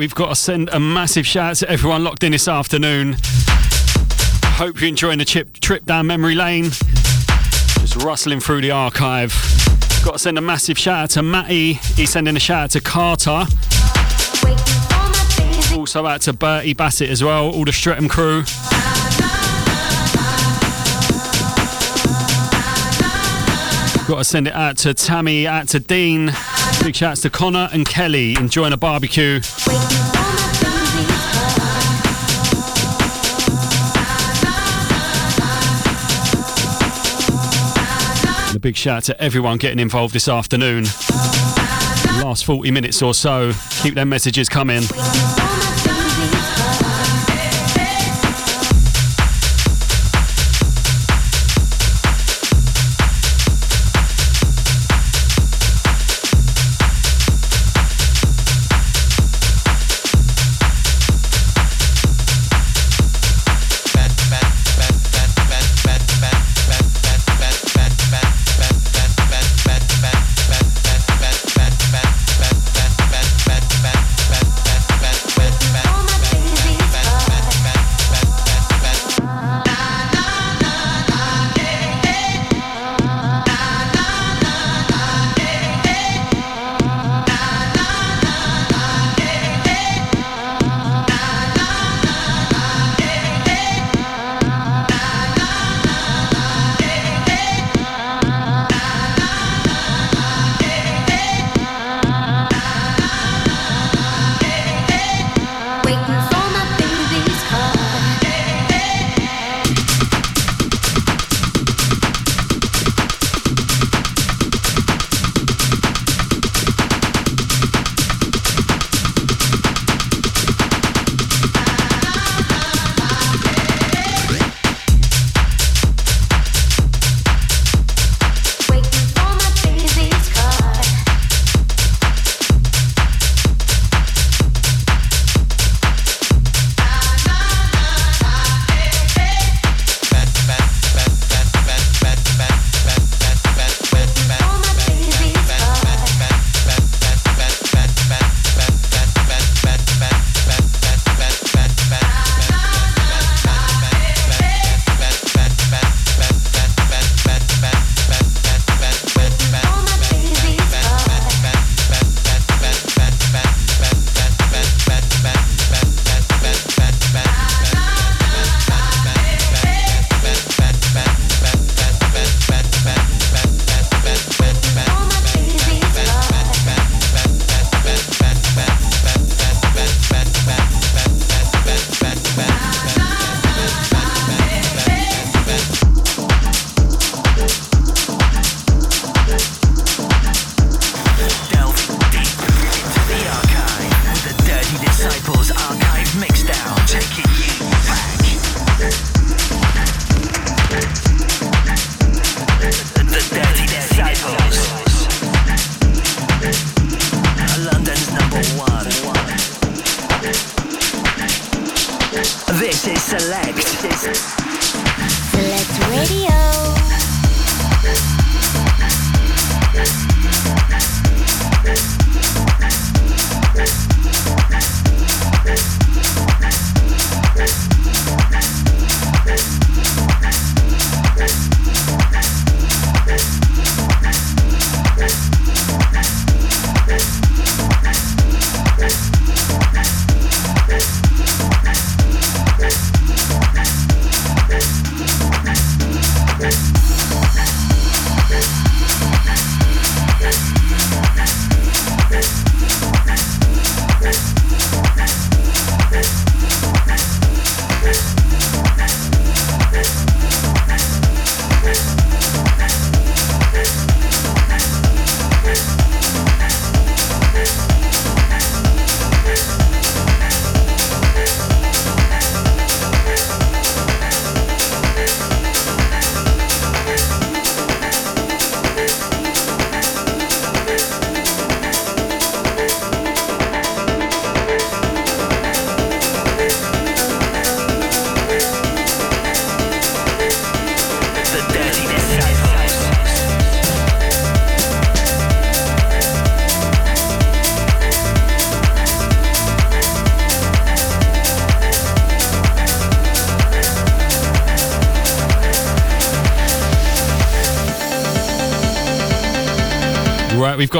[SPEAKER 5] We've got to send a massive shout out to everyone locked in this afternoon. Hope you're enjoying the chip, trip down memory lane. Just rustling through the archive. Got to send a massive shout out to Matty. He's sending a shout out to Carter. Also out to Bertie Bassett as well, all the Streatham crew. Got to send it out to Tammy, out to Dean. Big shouts to Connor and Kelly enjoying a barbecue. And a big shout to everyone getting involved this afternoon. Last 40 minutes or so, keep them messages coming.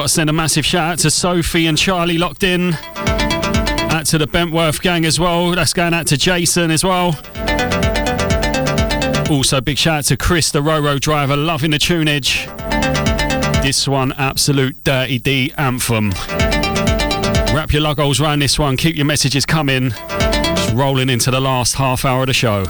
[SPEAKER 5] Got to send a massive shout out to Sophie and Charlie locked in. Out to the Bentworth gang as well. That's going out to Jason as well. Also, big shout out to Chris, the Roro driver, loving the tunage. This one, absolute Dirty D anthem. Wrap your logos around this one. Keep your messages coming. Rolling into the last half hour of the show.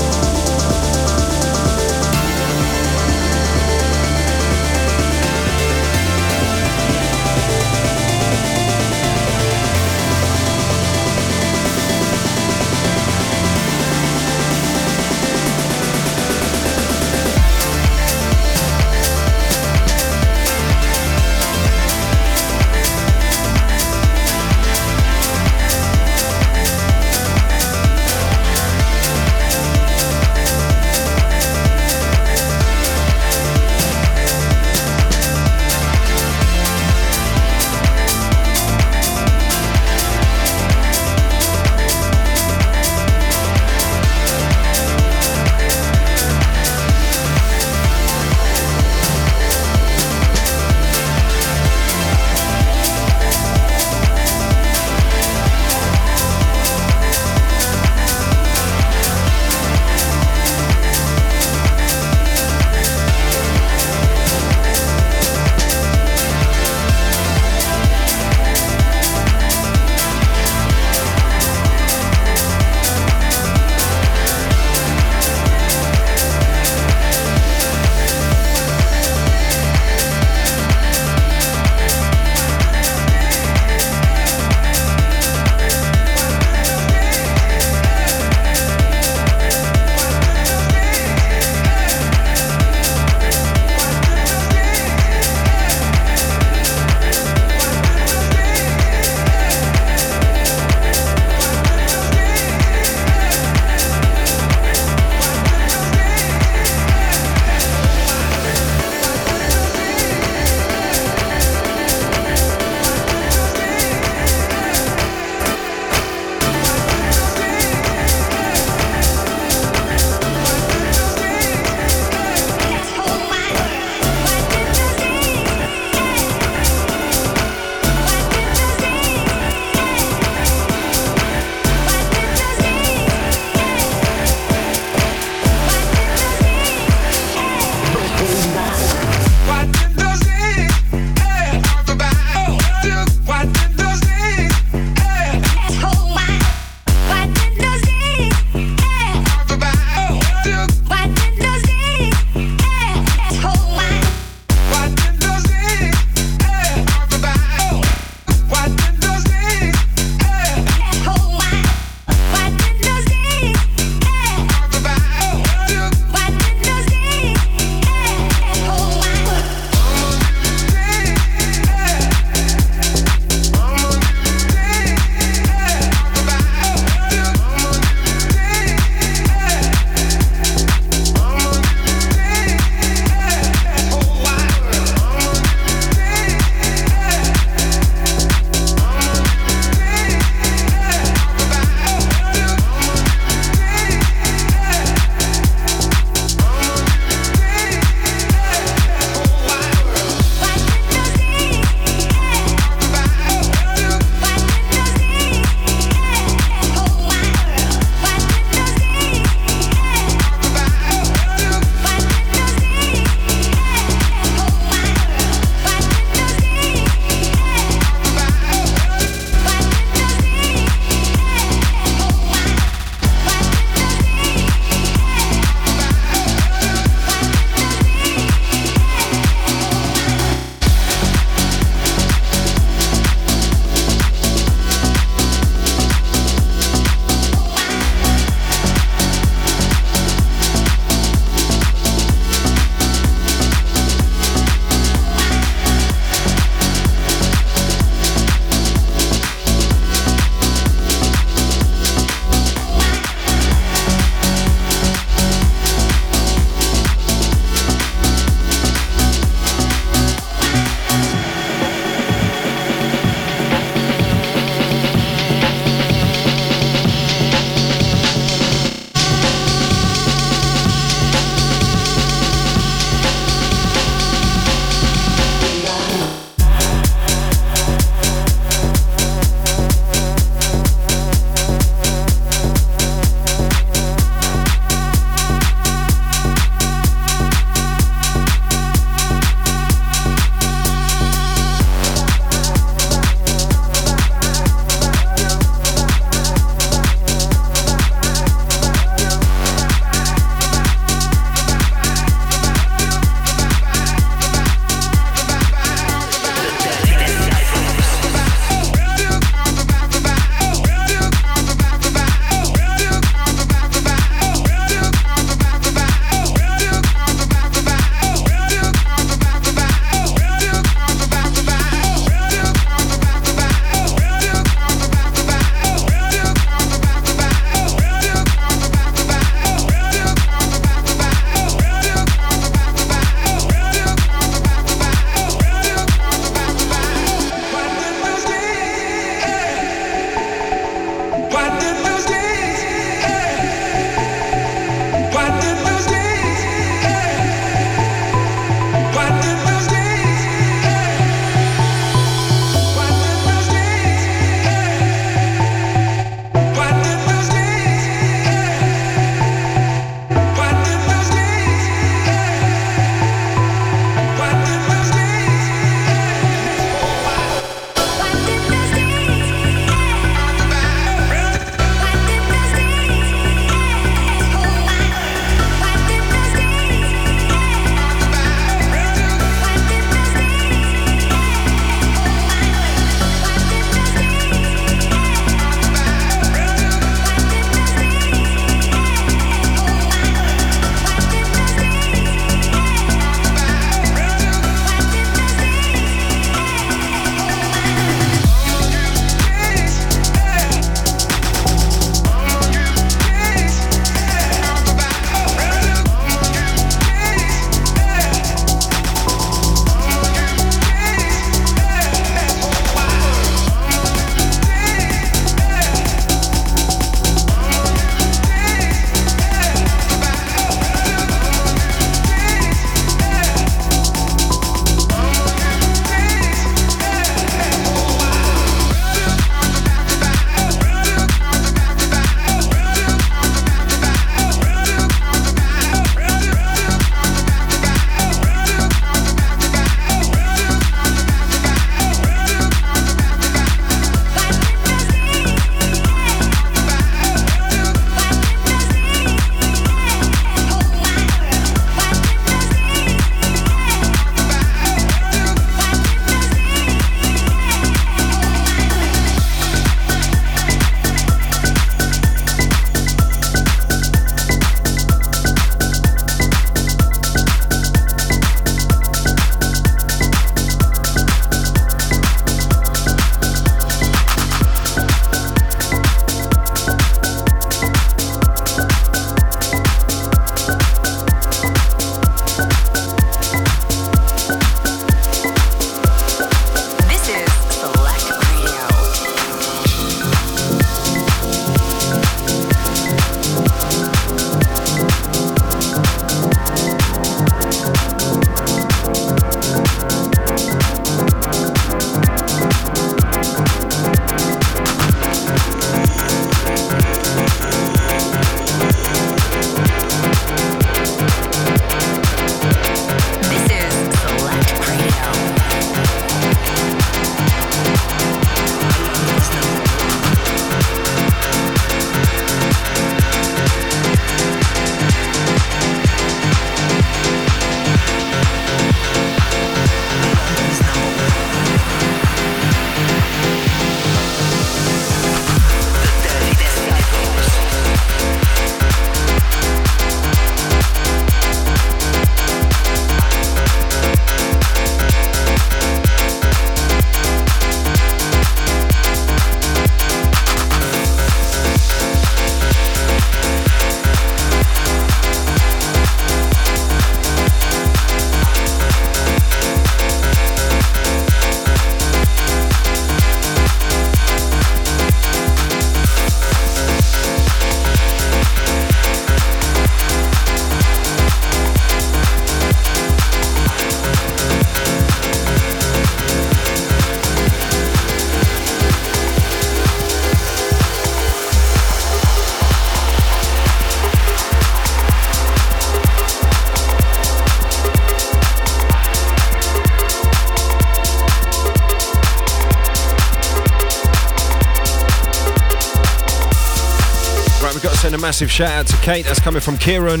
[SPEAKER 3] Massive shout out to Kate. That's coming from Kieran.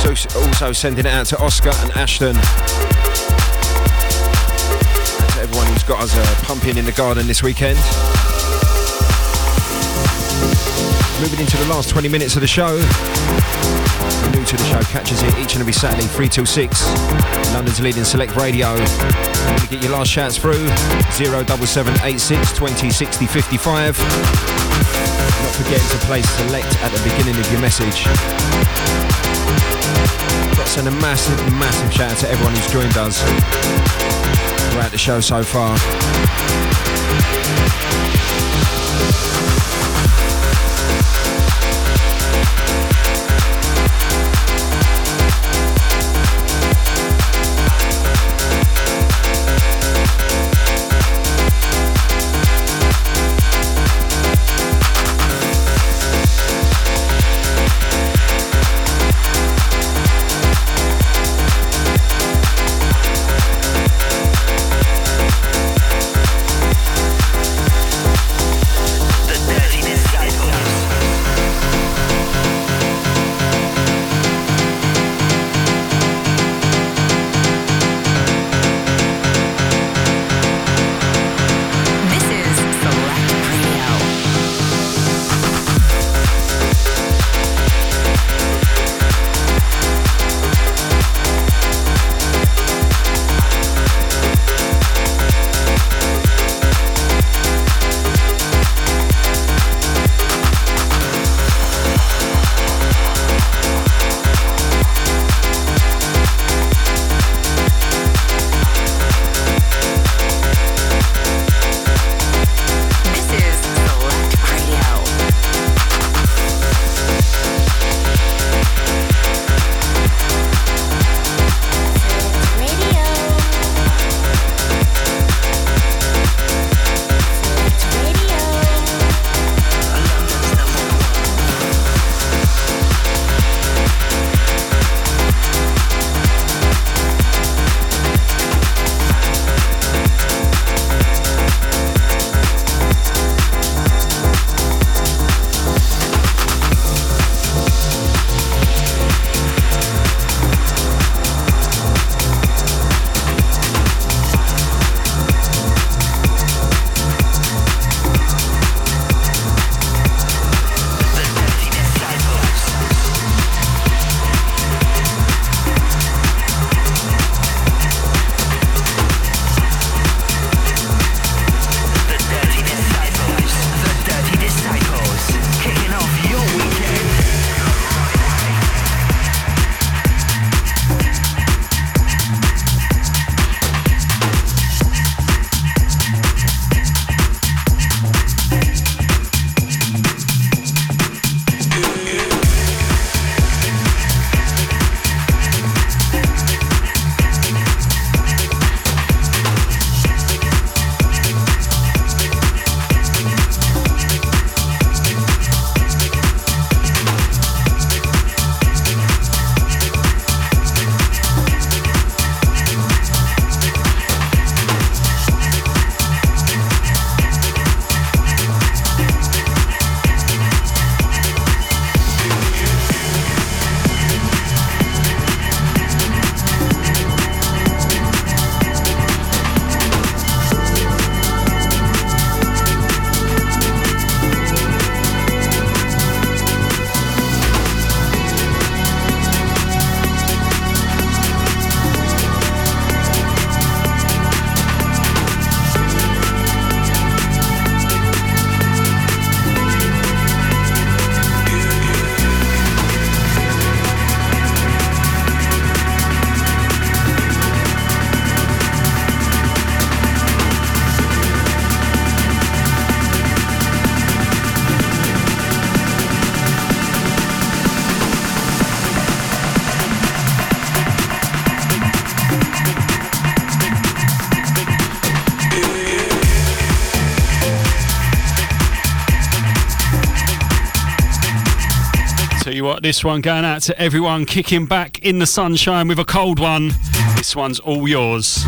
[SPEAKER 3] So also sending it out to Oscar and Ashton. And to everyone who's got us uh, pumping in the garden this weekend. Moving into the last 20 minutes of the show. New to the show catches it each and every Saturday, 3 till 6. London's leading select radio. Get your last shouts through? 07786 20 60 55. Forgetting to place select at the beginning of your message. Got to send a massive, massive shout out to everyone who's joined us throughout the show so far.
[SPEAKER 10] This
[SPEAKER 5] one going out to everyone kicking back in the sunshine with a cold one. This one's all yours.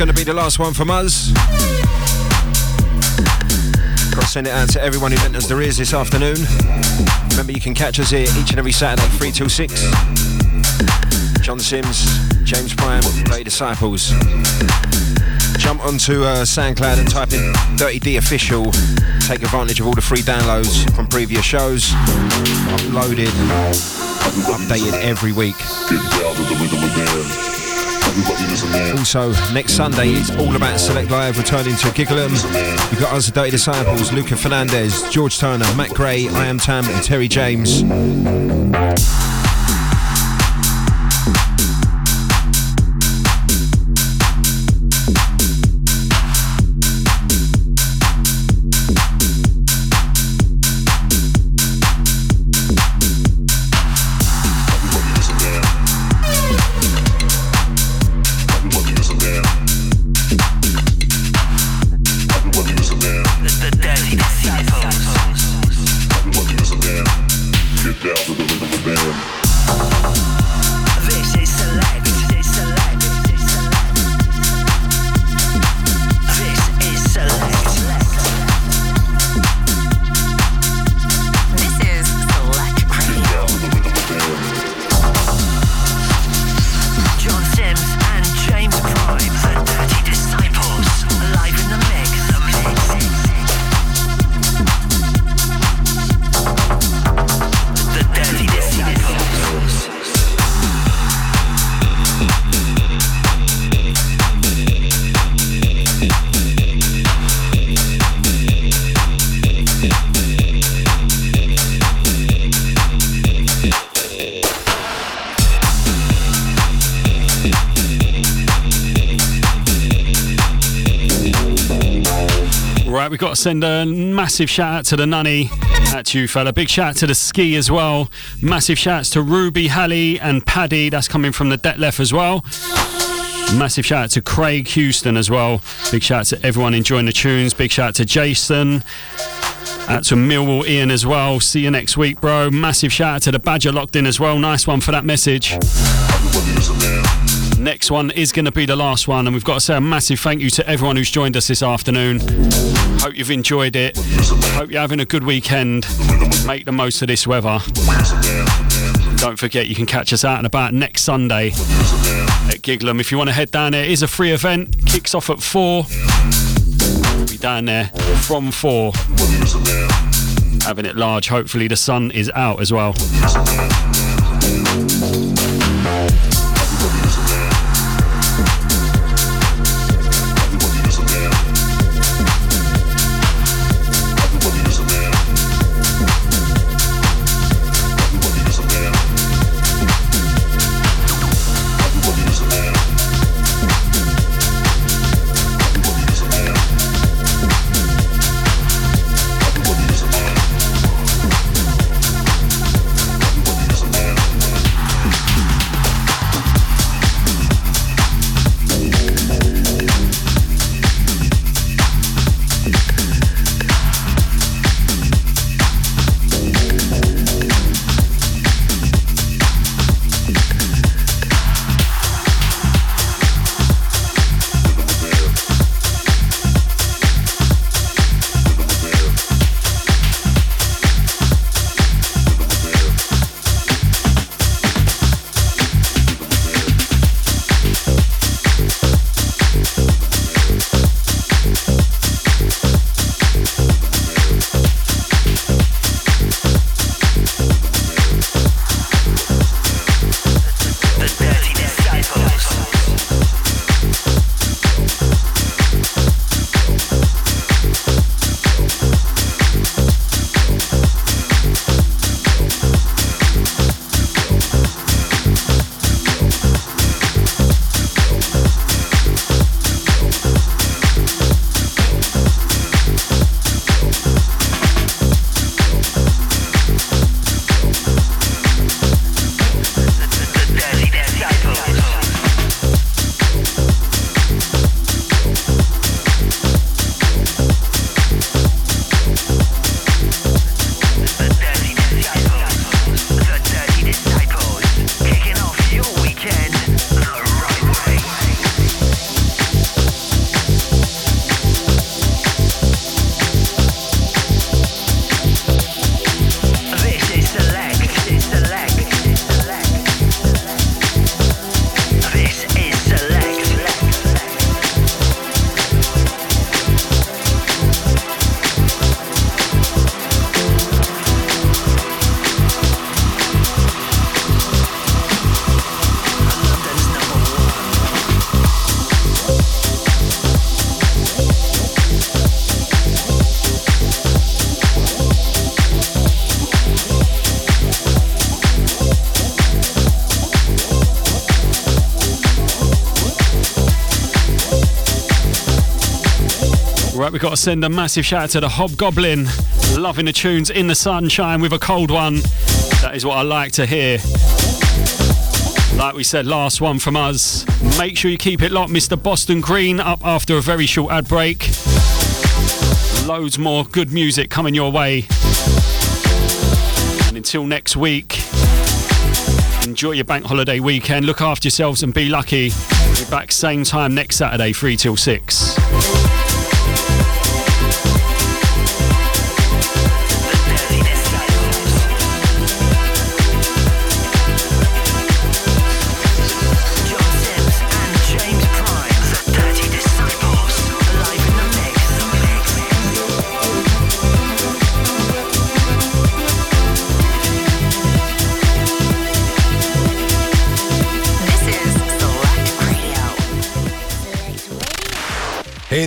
[SPEAKER 3] Going to be the last one from us. Got to send it out to everyone who lent us their ears this afternoon. Remember, you can catch us here each and every Saturday, 3 till 6. John Sims, James Prime, Dirty Disciples. Jump onto uh, SoundCloud and type in Dirty D Official. Take advantage of all the free downloads from previous shows. Uploaded, updated every week. Also, next Sunday it's all about Select Live returning to Giggleham. You've got us, the Dirty Disciples, Luca Fernandez, George Turner, Matt Gray, I Am Tam, and Terry James.
[SPEAKER 5] Got to send a massive shout out to the Nunny. That's you, fella. Big shout out to the Ski as well. Massive shouts to Ruby, Hallie, and Paddy. That's coming from the Detlef as well. Massive shout out to Craig Houston as well. Big shout out to everyone enjoying the tunes. Big shout out to Jason. Out to Millwall Ian as well. See you next week, bro. Massive shout out to the Badger locked in as well. Nice one for that message. Next one is going to be the last one, and we've got to say a massive thank you to everyone who's joined us this afternoon. Hope you've enjoyed it. Hope you're having a good weekend. Make the most of this weather. Don't forget, you can catch us out and about next Sunday at Giggleham. If you want to head down there, it is a free event. Kicks off at four. We'll be down there from four. Having it large. Hopefully, the sun is out as well. Got to send a massive shout out to the Hobgoblin. Loving the tunes in the sunshine with a cold one. That is what I like to hear. Like we said, last one from us. Make sure you keep it locked. Mr. Boston Green up after a very short ad break. Loads more good music coming your way. And until next week, enjoy your bank holiday weekend. Look after yourselves and be lucky. We'll be back same time next Saturday, 3 till 6.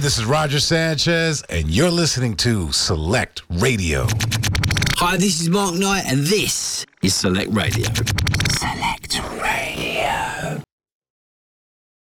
[SPEAKER 10] This is
[SPEAKER 1] Roger Sanchez, and you're listening to Select Radio.
[SPEAKER 2] Hi, this is Mark Knight, and this is Select Radio.